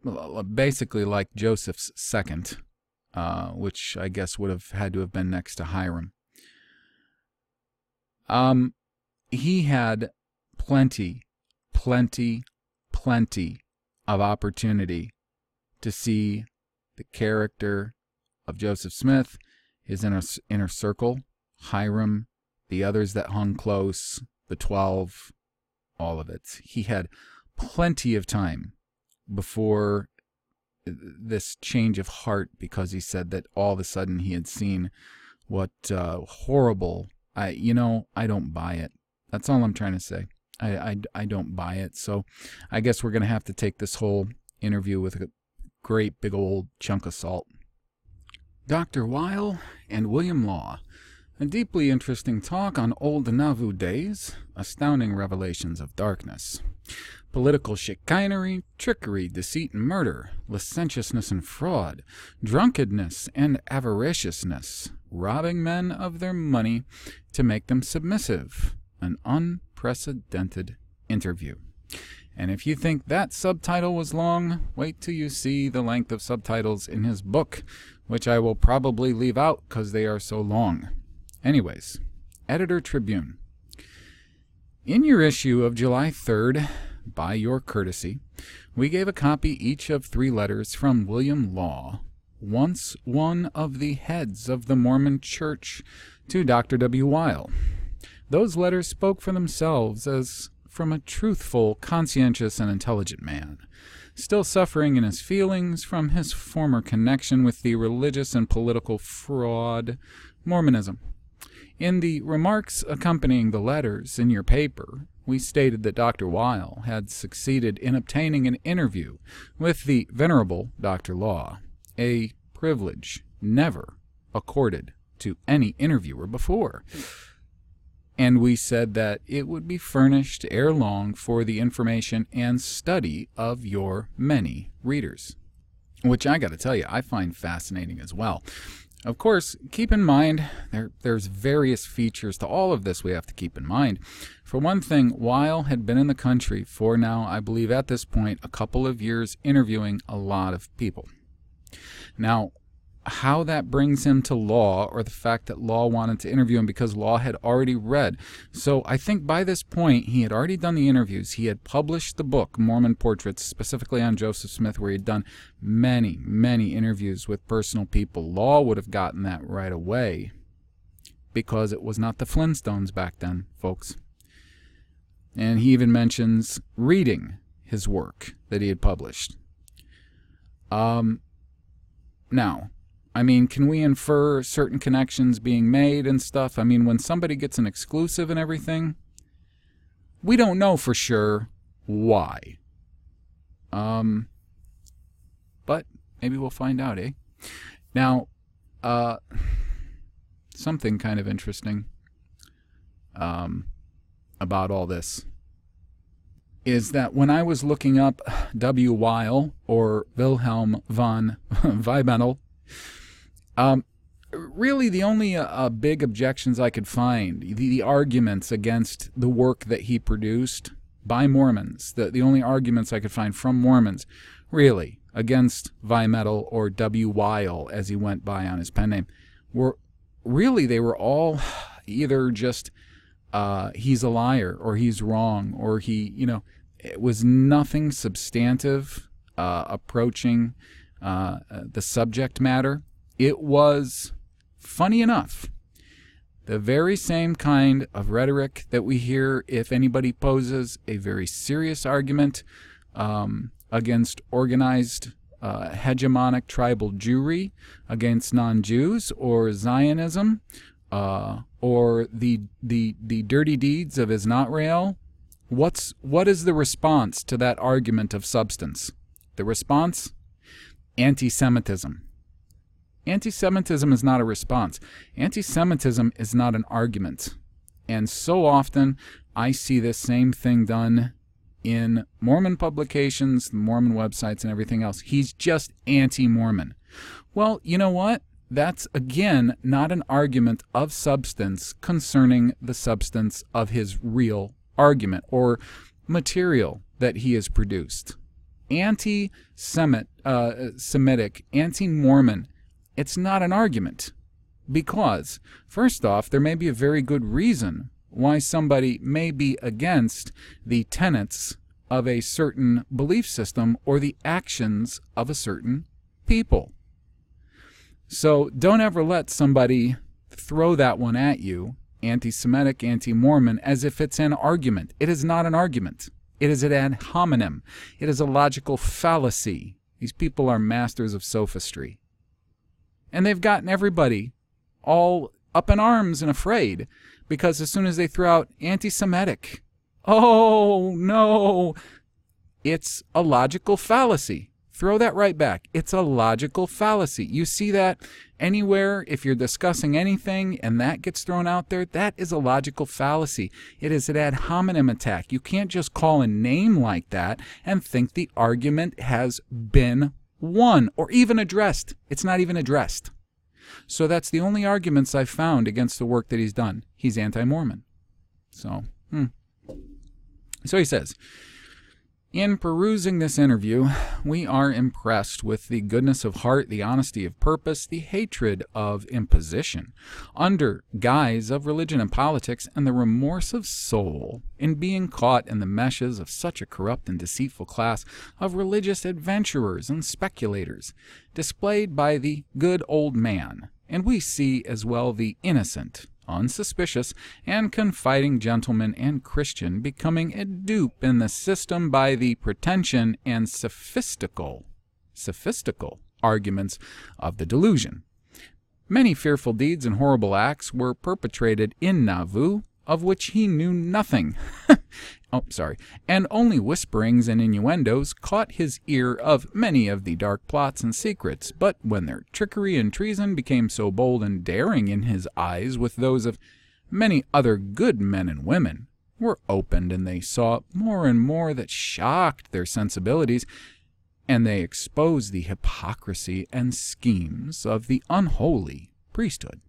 uh, basically like Joseph's second, uh, which I guess would have had to have been next to Hyrum. Um, he had plenty, plenty, plenty of opportunity to see the character of Joseph Smith, his inner, inner circle, Hyrum, the others that hung close, the 12, all of it. He had plenty of time before this change of heart because he said that all of a sudden he had seen what uh, horrible I you know I don't buy it. That's all I'm trying to say. I, I, I don't buy it. So I guess we're going to have to take this whole interview with a great big old chunk of salt. Dr. Wyl and William Law. A deeply interesting talk on old Nauvoo days, astounding revelations of darkness. Political chicanery, trickery, deceit and murder, licentiousness and fraud, drunkenness and avariciousness, robbing men of their money to make them submissive, an unprecedented interview. And if you think that subtitle was long, wait till you see the length of subtitles in his book, which I will probably leave out because they are so long. Anyways, Editor Tribune. In your issue of July 3rd, by your courtesy, we gave a copy each of three letters from William Law, once one of the heads of the Mormon Church, to Dr. W. Wyl. Those letters spoke for themselves as from a truthful, conscientious, and intelligent man, still suffering in his feelings from his former connection with the religious and political fraud Mormonism. In the remarks accompanying the letters in your paper, we stated that Dr. Wyl had succeeded in obtaining an interview with the Venerable Dr. Law, a privilege never accorded to any interviewer before. And we said that it would be furnished ere long for the information and study of your many readers. Which I got to tell you, I find fascinating as well. Of course, keep in mind there, there's various features to all of this we have to keep in mind. For one thing, Wyl had been in the country for now, I believe at this point, a couple of years interviewing a lot of people. Now, how that brings him to law or the fact that law wanted to interview him because law had already read. So I think by this point he had already done the interviews. He had published the book Mormon Portraits specifically on Joseph Smith where he had done many, many interviews with personal people. Law would have gotten that right away because it was not the Flintstones back then, folks. And he even mentions reading his work that he had published. Um, now, I mean, can we infer certain connections being made and stuff? I mean, when somebody gets an exclusive and everything, we don't know for sure why. Um, but maybe we'll find out, eh? Now, uh, something kind of interesting um, about all this is that when I was looking up W. Wyl or Wilhelm von Wymetal, um, really, the only uh, uh, big objections I could find, the, the, arguments against the work that he produced by Mormons, the, the only arguments I could find from Mormons, really, against Wymetal or W. Wyl, as he went by on his pen name, were really, they were all either just uh, he's a liar or he's wrong or he, you know, it was nothing substantive uh, approaching uh, the subject matter it was, funny enough, the very same kind of rhetoric that we hear if anybody poses a very serious argument um, against organized uh, hegemonic tribal Jewry, against non-Jews or Zionism, uh, or the the the dirty deeds of Israel. What's what is the response to that argument of substance? The response: anti-Semitism. Anti Semitism is not a response, anti Semitism is not an argument. And so often I see this same thing done in Mormon publications, Mormon websites, and everything else. He's just anti Mormon. Well, you know what? That's again not an argument of substance concerning the substance of his real argument or material that he has produced. Anti uh, Semitic, anti Mormon it's not an argument. Because, first off, there may be a very good reason why somebody may be against the tenets of a certain belief system or the actions of a certain people. So don't ever let somebody throw that one at you, anti Semitic, anti Mormon, as if it's an argument. It is not an argument. It is an ad hominem. It is a logical fallacy. These people are masters of sophistry. And they've gotten everybody all up in arms and afraid because as soon as they throw out anti Semitic, oh no, it's a logical fallacy. Throw that right back. It's a logical fallacy. You see that anywhere if you're discussing anything and that gets thrown out there, that is a logical fallacy. It is an ad hominem attack. You can't just call a name like that and think the argument has been won or even addressed. It's not even addressed. So that's the only arguments I've found against the work that he's done. He's anti Mormon. So, hmm. So he says, In perusing this interview, we are impressed with the goodness of heart, the honesty of purpose, the hatred of imposition, under guise of religion and politics, and the remorse of soul in being caught in the meshes of such a corrupt and deceitful class of religious adventurers and speculators, displayed by the good old man, and we see as well the innocent unsuspicious, and confiding gentleman and Christian becoming a dupe in the system by the pretension and sophistical, sophistical arguments of the delusion. Many fearful deeds and horrible acts were perpetrated in Nauvoo, of which he knew nothing. oh, sorry. And only whisperings and innuendos caught his ear of many of the dark plots and secrets. But when their trickery and treason became so bold and daring in his eyes with those of many other good men and women, were opened, and they saw more and more that shocked their sensibilities, and they exposed the hypocrisy and schemes of the unholy priesthood.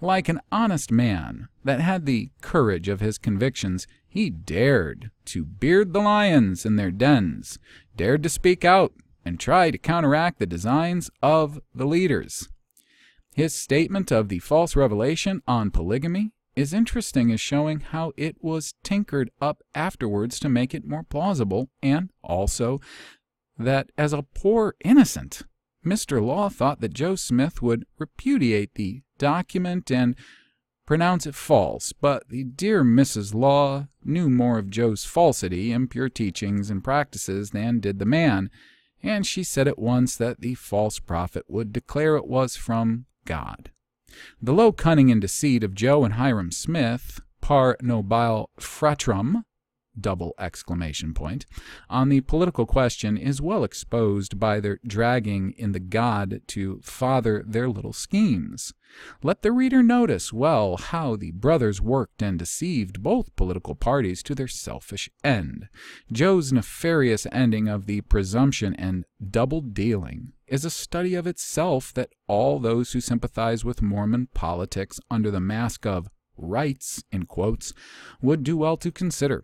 Like an honest man that had the courage of his convictions, he dared to beard the lions in their dens, dared to speak out and try to counteract the designs of the leaders. His statement of the false revelation on polygamy is interesting as showing how it was tinkered up afterwards to make it more plausible, and also that as a poor innocent, Mr. Law thought that Joe Smith would repudiate the document and pronounce it false, but the dear Mrs. Law knew more of Joe's falsity, impure teachings, and practices than did the man, and she said at once that the false prophet would declare it was from God. The low cunning and deceit of Joe and Hyrum Smith, par nobile fratrum, double exclamation point, on the political question is well exposed by their dragging in the God to father their little schemes. Let the reader notice well how the brothers worked and deceived both political parties to their selfish end. Joe's nefarious ending of the presumption and double dealing is a study of itself that all those who sympathize with Mormon politics under the mask of rights in quotes would do well to consider.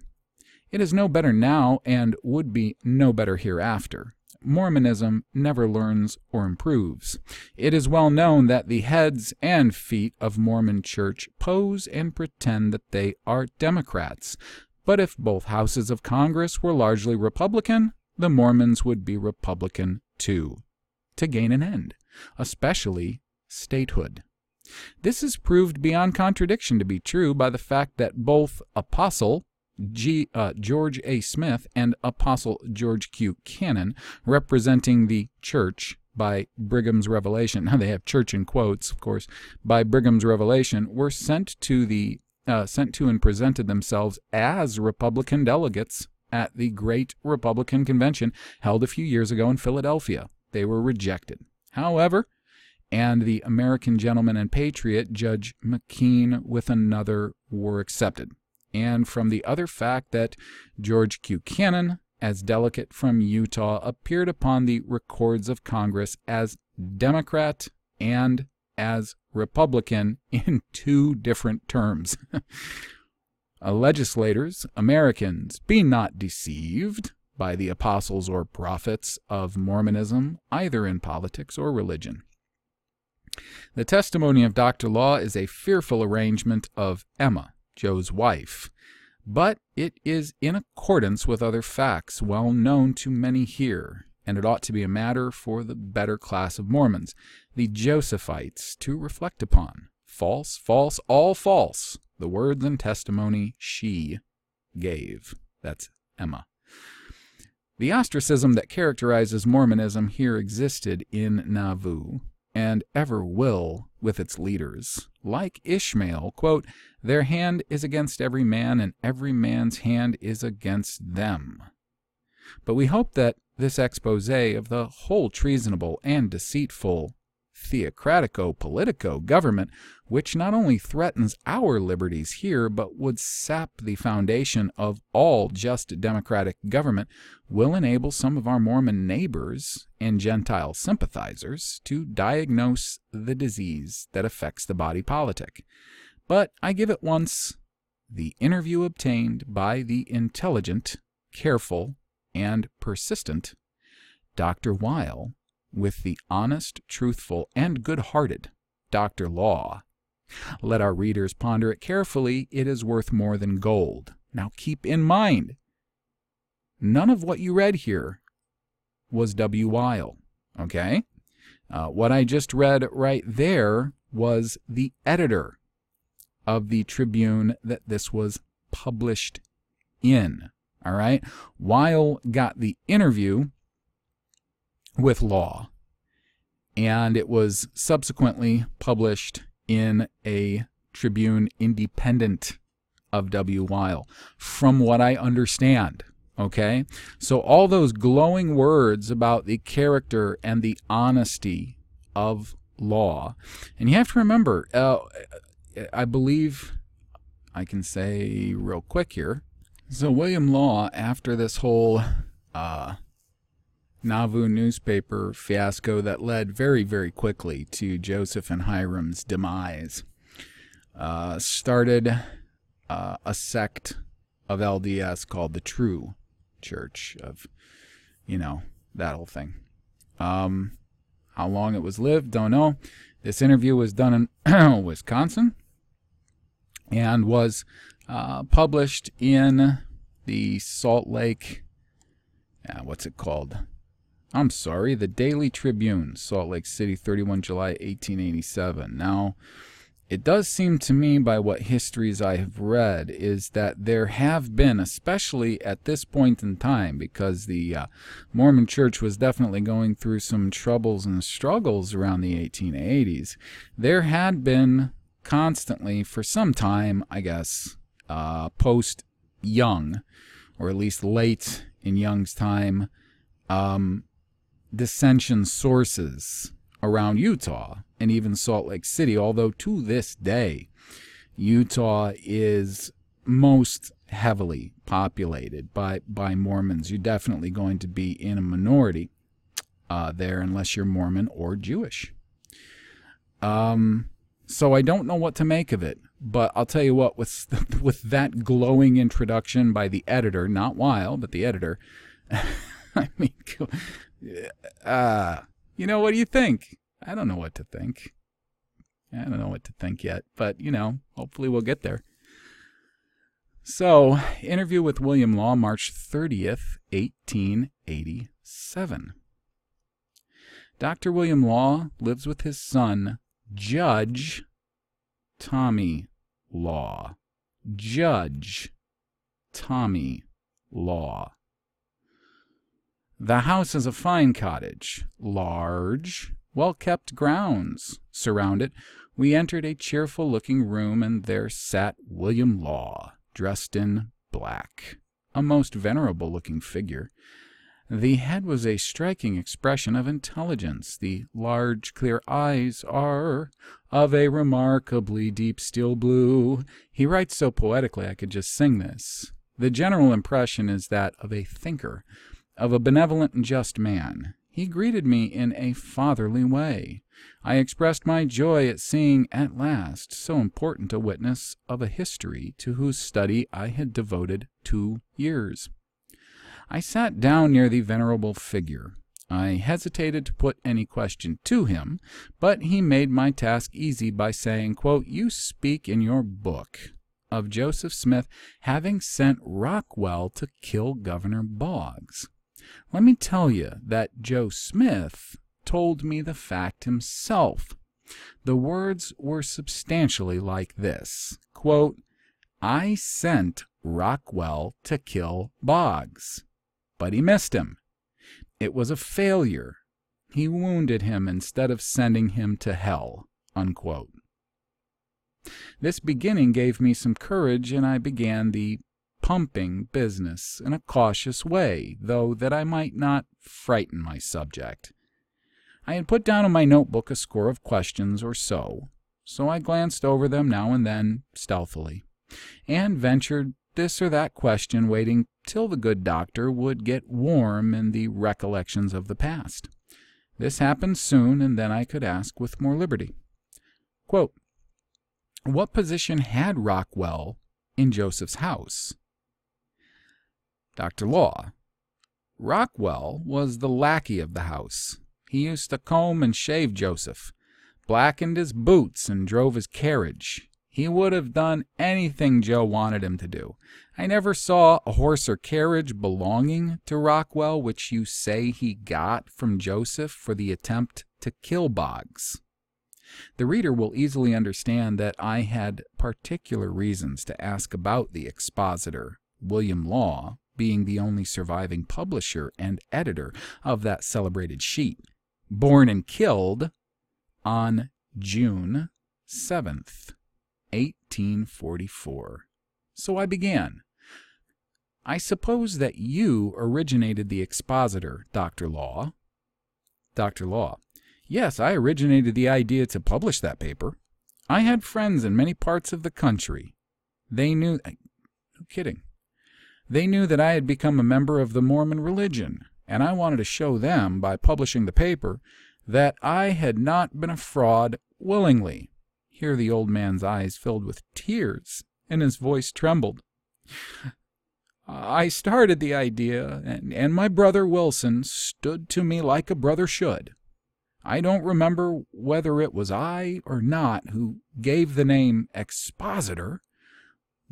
It is no better now and would be no better hereafter. Mormonism never learns or improves. It is well known that the heads and feet of Mormon Church pose and pretend that they are Democrats. But if both houses of Congress were largely Republican, the Mormons would be Republican too, to gain an end, especially statehood. This is proved beyond contradiction to be true by the fact that both Apostle G, uh, George A. Smith and Apostle George Q. Cannon, representing the church by Brigham's revelation. Now they have church in quotes, of course, by Brigham's revelation, were sent to the uh, sent to and presented themselves as Republican delegates at the great Republican convention held a few years ago in Philadelphia. They were rejected. However, and the American gentleman and patriot, Judge McKean, with another, were accepted and from the other fact that George Q. Cannon, as delegate from Utah, appeared upon the records of Congress as Democrat and as Republican in two different terms. legislators, Americans, be not deceived by the apostles or prophets of Mormonism, either in politics or religion. The testimony of Dr. Law is a fearful arrangement of Emma, Joe's wife, but it is in accordance with other facts well known to many here, and it ought to be a matter for the better class of Mormons, the Josephites, to reflect upon. False, false, all false, the words and testimony she gave. That's Emma. The ostracism that characterizes Mormonism here existed in Nauvoo, and ever will with its leaders. Like Ishmael, quote, their hand is against every man, and every man's hand is against them. But we hope that this expose of the whole treasonable and deceitful theocratico politico government, which not only threatens our liberties here, but would sap the foundation of all just democratic government, will enable some of our Mormon neighbors and Gentile sympathizers to diagnose the disease that affects the body politic. But I give at once the interview obtained by the intelligent, careful, and persistent Dr. Wyl with the honest, truthful, and good hearted Dr. Law. Let our readers ponder it carefully. It is worth more than gold. Now keep in mind, none of what you read here was W. Wyl. Okay? Uh, what I just read right there was the editor of the Tribune that this was published in. All right? Wyl got the interview with Law, and it was subsequently published in a Tribune independent of W. Wyl, from what I understand. Okay? So, all those glowing words about the character and the honesty of law. And you have to remember, uh, I believe I can say real quick here. So, William Law, after this whole uh, Nauvoo newspaper fiasco that led very, very quickly to Joseph and Hyrum's demise, uh, started uh, a sect of LDS called the True Church of, you know, that whole thing. Um, how long it was lived, don't know. This interview was done in Wisconsin and was uh, published in the Salt Lake, uh, what's it called? I'm sorry, the Daily Tribune, Salt Lake City, 31 July 1887. Now, it does seem to me, by what histories I have read, is that there have been, especially at this point in time, because the uh, Mormon Church was definitely going through some troubles and struggles around the 1880s, there had been constantly, for some time, I guess, uh, post Young, or at least late in Young's time, um, dissension sources around Utah and even Salt Lake City, although to this day, Utah is most heavily populated by, by Mormons. You're definitely going to be in a minority uh, there unless you're Mormon or Jewish. Um, so I don't know what to make of it, but I'll tell you what, with, with that glowing introduction by the editor, not Wyl, but the editor, I mean, uh, you know, what do you think? I don't know what to think. I don't know what to think yet, but you know, hopefully we'll get there. So, interview with William Law, March 30th, 1887. Dr. William Law lives with his son, Judge Tommy Law. Judge Tommy Law. The house is a fine cottage, large, well kept grounds surround it. We entered a cheerful looking room, and there sat William Law, dressed in black, a most venerable looking figure. The head was a striking expression of intelligence. The large, clear eyes are of a remarkably deep steel blue. He writes so poetically I could just sing this. The general impression is that of a thinker, of a benevolent and just man. He greeted me in a fatherly way. I expressed my joy at seeing at last so important a witness of a history to whose study I had devoted two years. I sat down near the venerable figure. I hesitated to put any question to him, but he made my task easy by saying, quote, You speak in your book of Joseph Smith having sent Rockwell to kill Governor Boggs. Let me tell you that Joe Smith told me the fact himself. The words were substantially like this quote, I sent Rockwell to kill Boggs, but he missed him. It was a failure. He wounded him instead of sending him to hell. Unquote. This beginning gave me some courage, and I began the pumping business in a cautious way, though that I might not frighten my subject. I had put down in my notebook a score of questions or so, so I glanced over them now and then stealthily, and ventured this or that question, waiting till the good doctor would get warm in the recollections of the past. This happened soon, and then I could ask with more liberty. Quote, what position had Rockwell in Joseph's house? Dr. Law. Rockwell was the lackey of the house. He used to comb and shave Joseph, blackened his boots, and drove his carriage. He would have done anything Joe wanted him to do. I never saw a horse or carriage belonging to Rockwell which you say he got from Joseph for the attempt to kill Boggs. The reader will easily understand that I had particular reasons to ask about the expositor, William Law, being the only surviving publisher and editor of that celebrated sheet, born and killed on June 7th, 1844. So I began. I suppose that you originated the expositor, Dr. Law. Dr. Law. Yes, I originated the idea to publish that paper. I had friends in many parts of the country. They knew. Uh, no kidding. They knew that I had become a member of the Mormon religion, and I wanted to show them, by publishing the paper, that I had not been a fraud willingly. Here the old man's eyes filled with tears, and his voice trembled. I started the idea, and, and my brother Wilson stood to me like a brother should. I don't remember whether it was I or not who gave the name expositor,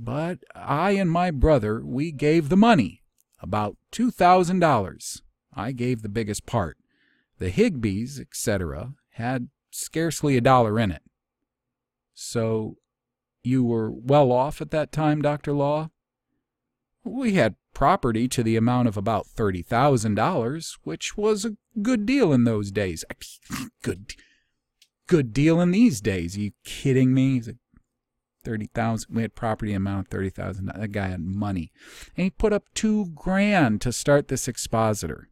but I and my brother, we gave the money, about $2,000. I gave the biggest part. The Higbees, etc., had scarcely a dollar in it. So you were well off at that time, Dr. Law? We had property to the amount of about $30,000, which was a good deal in those days. Good good deal in these days. Are you kidding me? Thirty thousand. We had property amount of thirty thousand. That guy had money, and he put up two grand to start this expositor.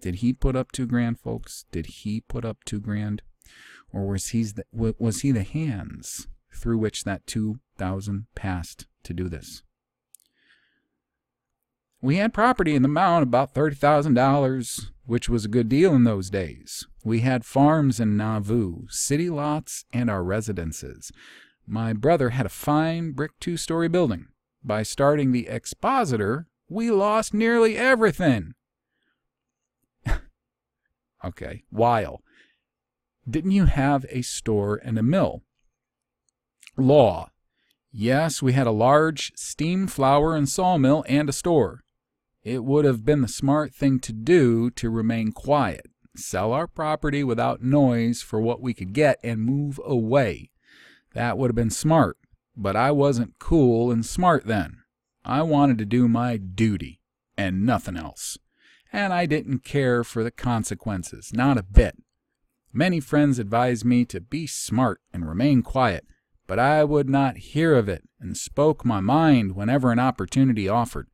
Did he put up two grand, folks? Did he put up two grand, or was he the, was he the hands through which that two thousand passed to do this? We had property in the amount about thirty thousand dollars, which was a good deal in those days. We had farms in Nauvoo, city lots, and our residences. My brother had a fine brick two story building. By starting the expositor, we lost nearly everything. okay, Wyl. Didn't you have a store and a mill? Law. Yes, we had a large steam flour and sawmill and a store. It would have been the smart thing to do to remain quiet sell our property without noise for what we could get, and move away. That would have been smart, but I wasn't cool and smart then. I wanted to do my duty and nothing else. And I didn't care for the consequences, not a bit. Many friends advised me to be smart and remain quiet, but I would not hear of it and spoke my mind whenever an opportunity offered.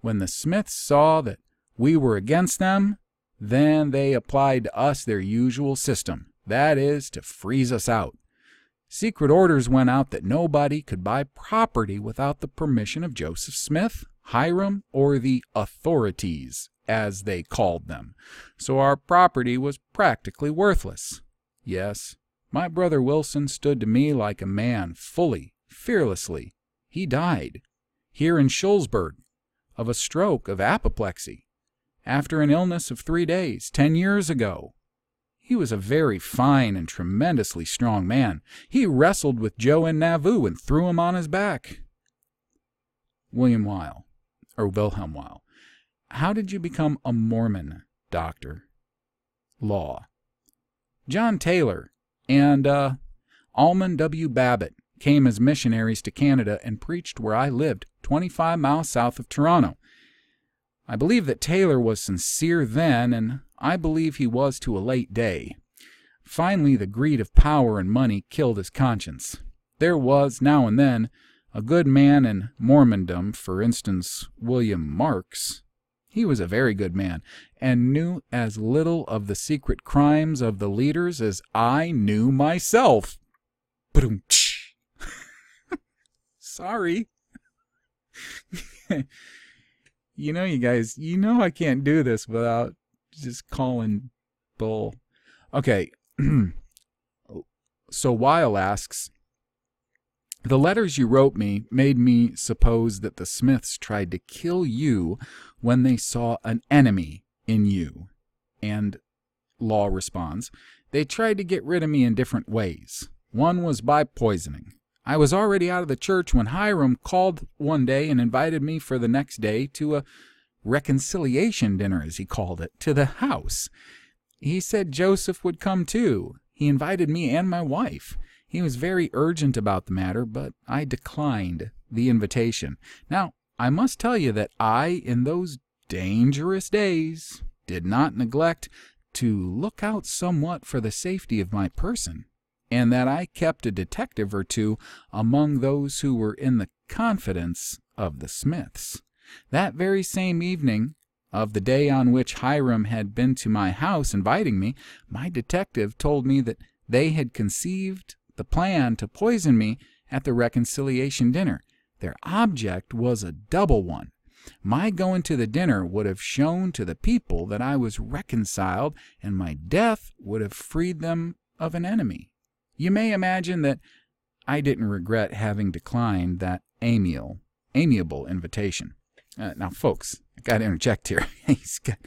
When the Smiths saw that we were against them, then they applied to us their usual system that is, to freeze us out. Secret orders went out that nobody could buy property without the permission of Joseph Smith, Hyrum, or the authorities, as they called them. So our property was practically worthless. Yes, my brother Wilson stood to me like a man, fully, fearlessly. He died, here in Shullsburg, of a stroke of apoplexy after an illness of three days, ten years ago. He was a very fine and tremendously strong man. He wrestled with Joe in Nauvoo and threw him on his back. William Wyl, or Wilhelm Wyl, how did you become a Mormon, doctor? Law. John Taylor and uh, Almon W. Babbitt came as missionaries to Canada and preached where I lived, 25 miles south of Toronto. I believe that Taylor was sincere then, and I believe he was to a late day. Finally, the greed of power and money killed his conscience. There was, now and then, a good man in Mormondom, for instance, William Marks. He was a very good man, and knew as little of the secret crimes of the leaders as I knew myself. Sorry. you know, you guys, you know, I can't do this without just calling bull. Okay. Oh, so Wyl asks, The letters you wrote me made me suppose that the Smiths tried to kill you when they saw an enemy in you. And Law responds, They tried to get rid of me in different ways. One was by poisoning. I was already out of the church when Hyrum called one day and invited me for the next day to a reconciliation dinner, as he called it, to the house. He said Joseph would come too. He invited me and my wife. He was very urgent about the matter, but I declined the invitation. Now, I must tell you that I, in those dangerous days, did not neglect to look out somewhat for the safety of my person, and that I kept a detective or two among those who were in the confidence of the Smiths. That very same evening, of the day on which Hyrum had been to my house inviting me, my detective told me that they had conceived the plan to poison me at the reconciliation dinner. Their object was a double one. My going to the dinner would have shown to the people that I was reconciled, and my death would have freed them of an enemy. You may imagine that I didn't regret having declined that amiable, amiable invitation. Uh, now, folks, I got to interject here. he's got,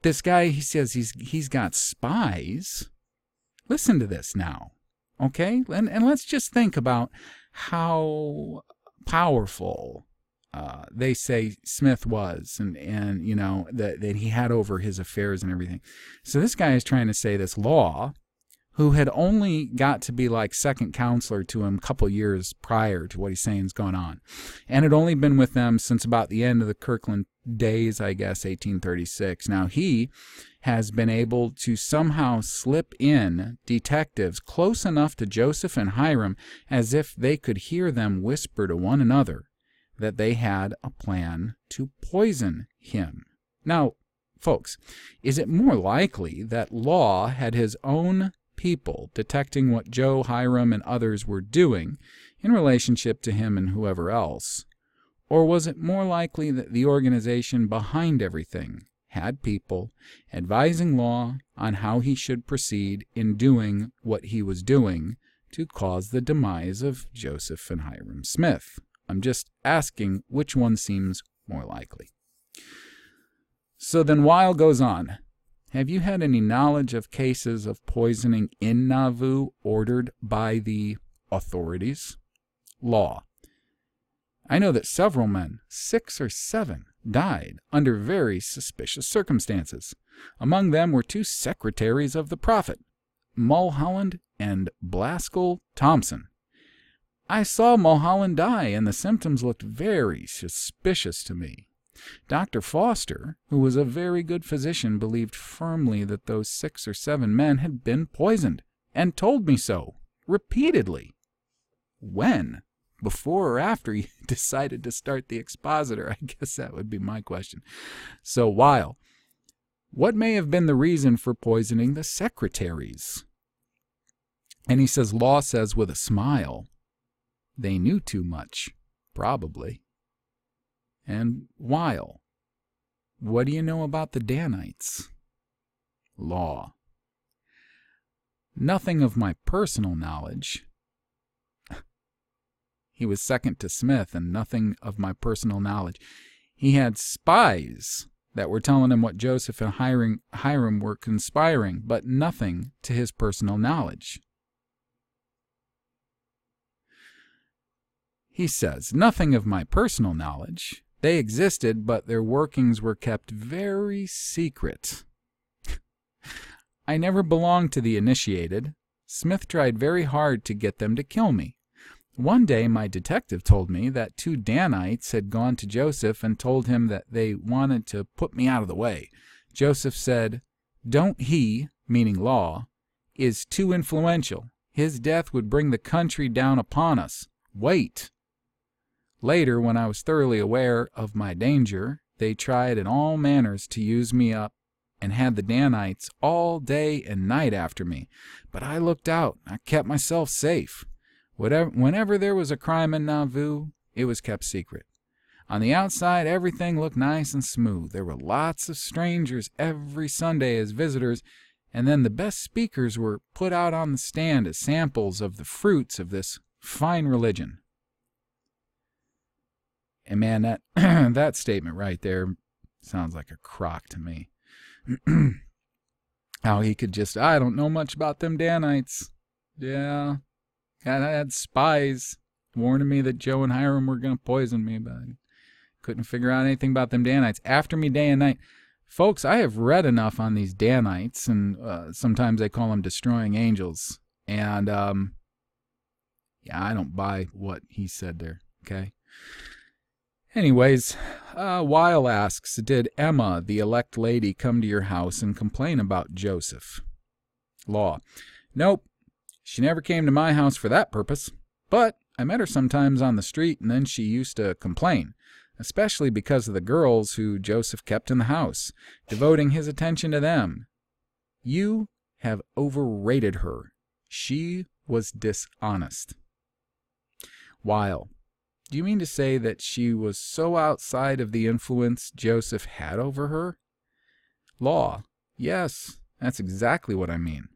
this guy, he says he's he's got spies. Listen to this now. Okay? And, and let's just think about how powerful uh, they say Smith was and, and you know, that, that he had over his affairs and everything. So this guy is trying to say this law, who had only got to be like second counselor to him a couple years prior to what he's saying is going on, and had only been with them since about the end of the Kirtland days, I guess, 1836. Now he has been able to somehow slip in detectives close enough to Joseph and Hyrum as if they could hear them whisper to one another that they had a plan to poison him. Now, folks, is it more likely that Law had his own people detecting what Joe, Hyrum, and others were doing in relationship to him and whoever else? Or was it more likely that the organization behind everything had people advising Law on how he should proceed in doing what he was doing to cause the demise of Joseph and Hiram Smith. I'm just asking which one seems more likely. So then Wyl goes on. Have you had any knowledge of cases of poisoning in Nauvoo ordered by the authorities? Law. I know that several men, six or seven, died under very suspicious circumstances. Among them were two secretaries of the Prophet, Mulholland and Blaskill Thompson. I saw Mulholland die, and the symptoms looked very suspicious to me. Dr. Foster, who was a very good physician, believed firmly that those six or seven men had been poisoned, and told me so, repeatedly. When? before or after you decided to start the expositor? I guess that would be my question. So, Wyl. what may have been the reason for poisoning the secretaries? And he says, Law says with a smile, they knew too much, probably. And Wyl, what do you know about the Danites? Law. Nothing of my personal knowledge, he was second to Smith and nothing of my personal knowledge. He had spies that were telling him what Joseph and Hiram, Hyrum were conspiring, but nothing to his personal knowledge. He says, Nothing of my personal knowledge. They existed, but their workings were kept very secret. I never belonged to the initiated. Smith tried very hard to get them to kill me. One day my detective told me that two Danites had gone to Joseph and told him that they wanted to put me out of the way. Joseph said, Don't he, meaning Law, is too influential. His death would bring the country down upon us. Wait. Later, when I was thoroughly aware of my danger, they tried in all manners to use me up and had the Danites all day and night after me. But I looked out. I kept myself safe. Whatever, whenever there was a crime in Nauvoo, it was kept secret. On the outside, everything looked nice and smooth. There were lots of strangers every Sunday as visitors, and then the best speakers were put out on the stand as samples of the fruits of this fine religion. And man, that that statement right there sounds like a crock to me. How he could just, I don't know much about them Danites. Yeah, I had spies warning me that Joe and Hyrum were going to poison me, but couldn't figure out anything about them Danites. After me day and night. Folks, I have read enough on these Danites, and uh, sometimes they call them destroying angels. And um, yeah, I don't buy what he said there. Okay. Anyways, uh, Wyl asks Did Emma, the elect lady, come to your house and complain about Joseph? Law. Nope. She never came to my house for that purpose. But I met her sometimes on the street, and then she used to complain, especially because of the girls who Joseph kept in the house, devoting his attention to them. You have overrated her. She was dishonest. Wyl. Do you mean to say that she was so outside of the influence Joseph had over her? Law. Yes, that's exactly what I mean.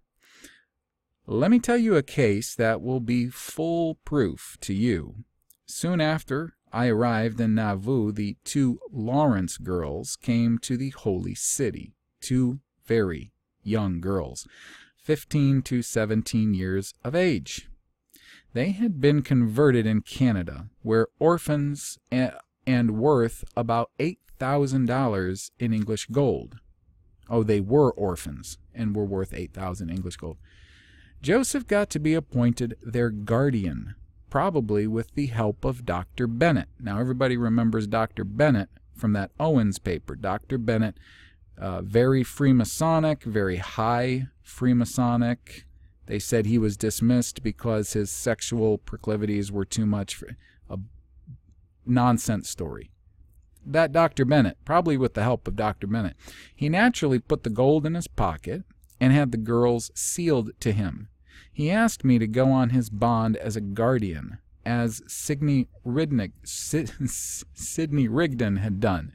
Let me tell you a case that will be full proof to you. Soon after I arrived in Nauvoo, the two Lawrence girls came to the Holy City. Two very young girls, 15 to 17 years of age. They had been converted in Canada, where orphans and worth about $8,000 in English gold. Oh, they were orphans and were worth 8,000 English gold. Joseph got to be appointed their guardian, probably with the help of Dr. Bennett. Now, everybody remembers Dr. Bennett from that Owens paper. Dr. Bennett, uh, very Freemasonic, very high Freemasonic, they said he was dismissed because his sexual proclivities were too much for a nonsense story. That Dr. Bennett, probably with the help of Dr. Bennett, he naturally put the gold in his pocket and had the girls sealed to him. He asked me to go on his bond as a guardian, as Sidney, Ridnick, Sidney Rigdon had done.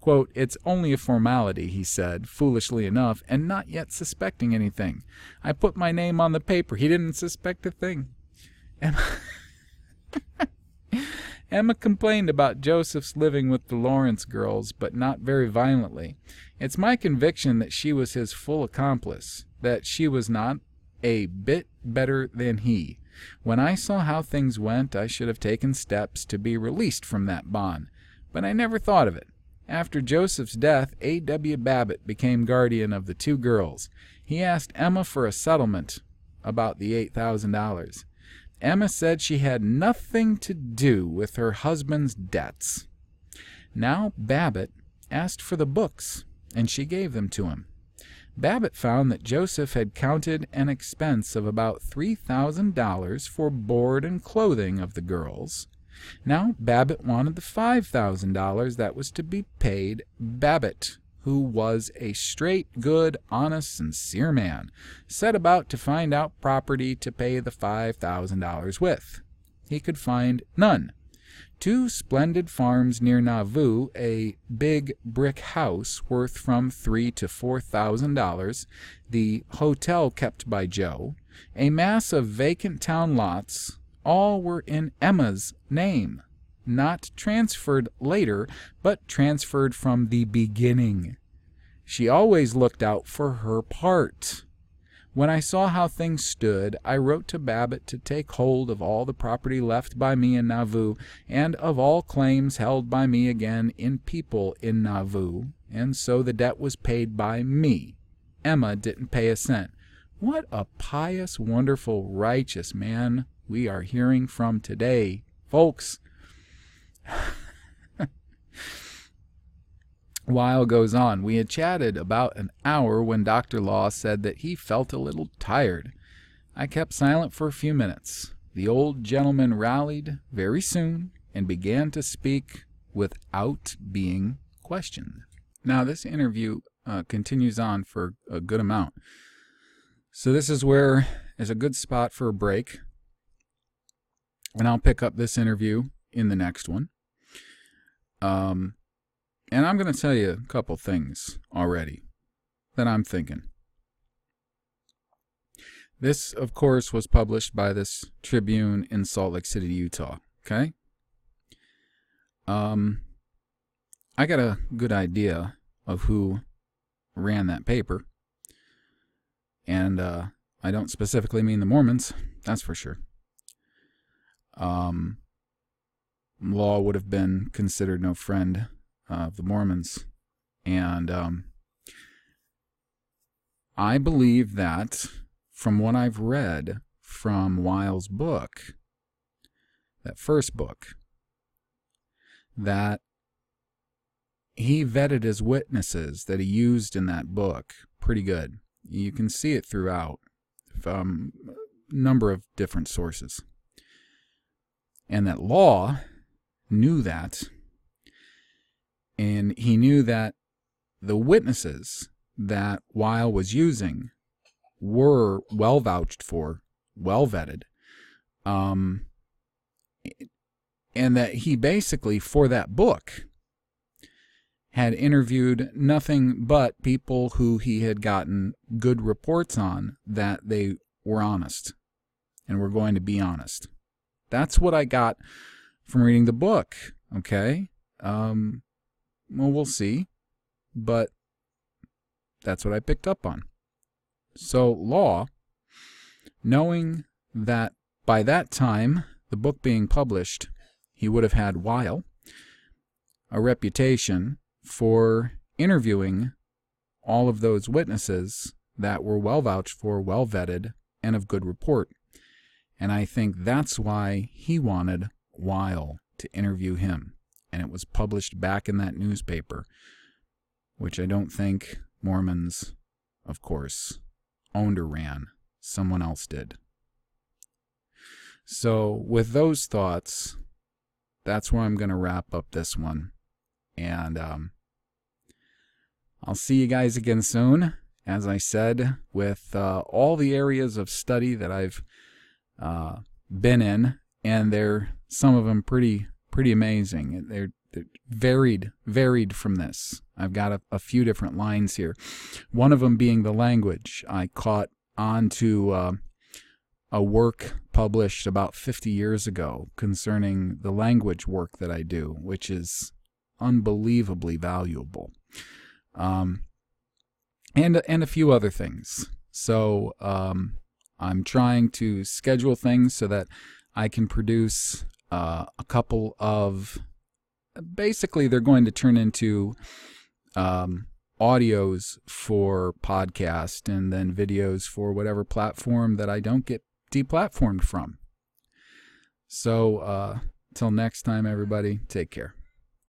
Quote, It's only a formality, he said, foolishly enough, and not yet suspecting anything. I put my name on the paper. He didn't suspect a thing. Emma, Emma complained about Joseph's living with the Lawrence girls, but not very violently. It's my conviction that she was his full accomplice, that she was not a bit better than he. When I saw how things went, I should have taken steps to be released from that bond, but I never thought of it. After Joseph's death, A. W. Babbitt became guardian of the two girls. He asked Emma for a settlement about the $8,000. Emma said she had nothing to do with her husband's debts. Now Babbitt asked for the books, and she gave them to him. Babbitt found that Joseph had counted an expense of about $3,000 for board and clothing of the girls, now Babbitt wanted the $5,000 that was to be paid Babbitt, who was a straight, good, honest, sincere man, set about to find out property to pay the $5,000 with. He could find none. Two splendid farms near Nauvoo, a big brick house worth from three to four thousand dollars, the hotel kept by Joe, a mass of vacant town lots, all were in Emma's name, not transferred later, but transferred from the beginning. She always looked out for her part. When I saw how things stood, I wrote to Babbitt to take hold of all the property left by me in Nauvoo, and of all claims held by me again in people in Nauvoo, and so the debt was paid by me. Emma didn't pay a cent. What a pious, wonderful, righteous man we are hearing from today. Folks, Wyl goes on, we had chatted about an hour when Dr. Law said that he felt a little tired. I kept silent for a few minutes. The old gentleman rallied very soon and began to speak without being questioned. Now, this interview uh, continues on for a good amount. So, this is where is a good spot for a break and I'll pick up this interview in the next one. Um, and I'm going to tell you a couple things already that I'm thinking. This, of course, was published by this Tribune in Salt Lake City, Utah. Okay? Um, I got a good idea of who ran that paper. And uh, I don't specifically mean the Mormons, that's for sure. Um, Law would have been considered no friend of the Mormons. And um, I believe that from what I've read from Wyl's book, that first book, that he vetted his witnesses that he used in that book pretty good. You can see it throughout from a number of different sources. And that Law knew that. And he knew that the witnesses that Wyl was using were well vouched for, well vetted. Um, and that he basically, for that book, had interviewed nothing but people who he had gotten good reports on that they were honest and were going to be honest. That's what I got from reading the book. Okay. Um, well, we'll see. But that's what I picked up on. So, Law, knowing that by that time, the book being published, he would have had Wyl, a reputation for interviewing all of those witnesses that were well vouched for, well vetted, and of good report. And I think that's why he wanted Wyl to interview him. And it was published back in that newspaper, which I don't think Mormons, of course, owned or ran. Someone else did. So, with those thoughts, that's where I'm going to wrap up this one. And um, I'll see you guys again soon. As I said, with uh, all the areas of study that I've uh, been in, and they're some of them pretty pretty amazing. They're, they're varied varied from this. I've got a, a, few different lines here. One of them being the language. I caught on to uh, a work published about 50 years ago concerning the language work that I do, which is unbelievably valuable. Um, and and a few other things. So um, I'm trying to schedule things so that I can produce uh, a couple of. Basically, they're going to turn into um, audios for podcast and then videos for whatever platform that I don't get deplatformed from. So, uh, till next time, everybody, take care.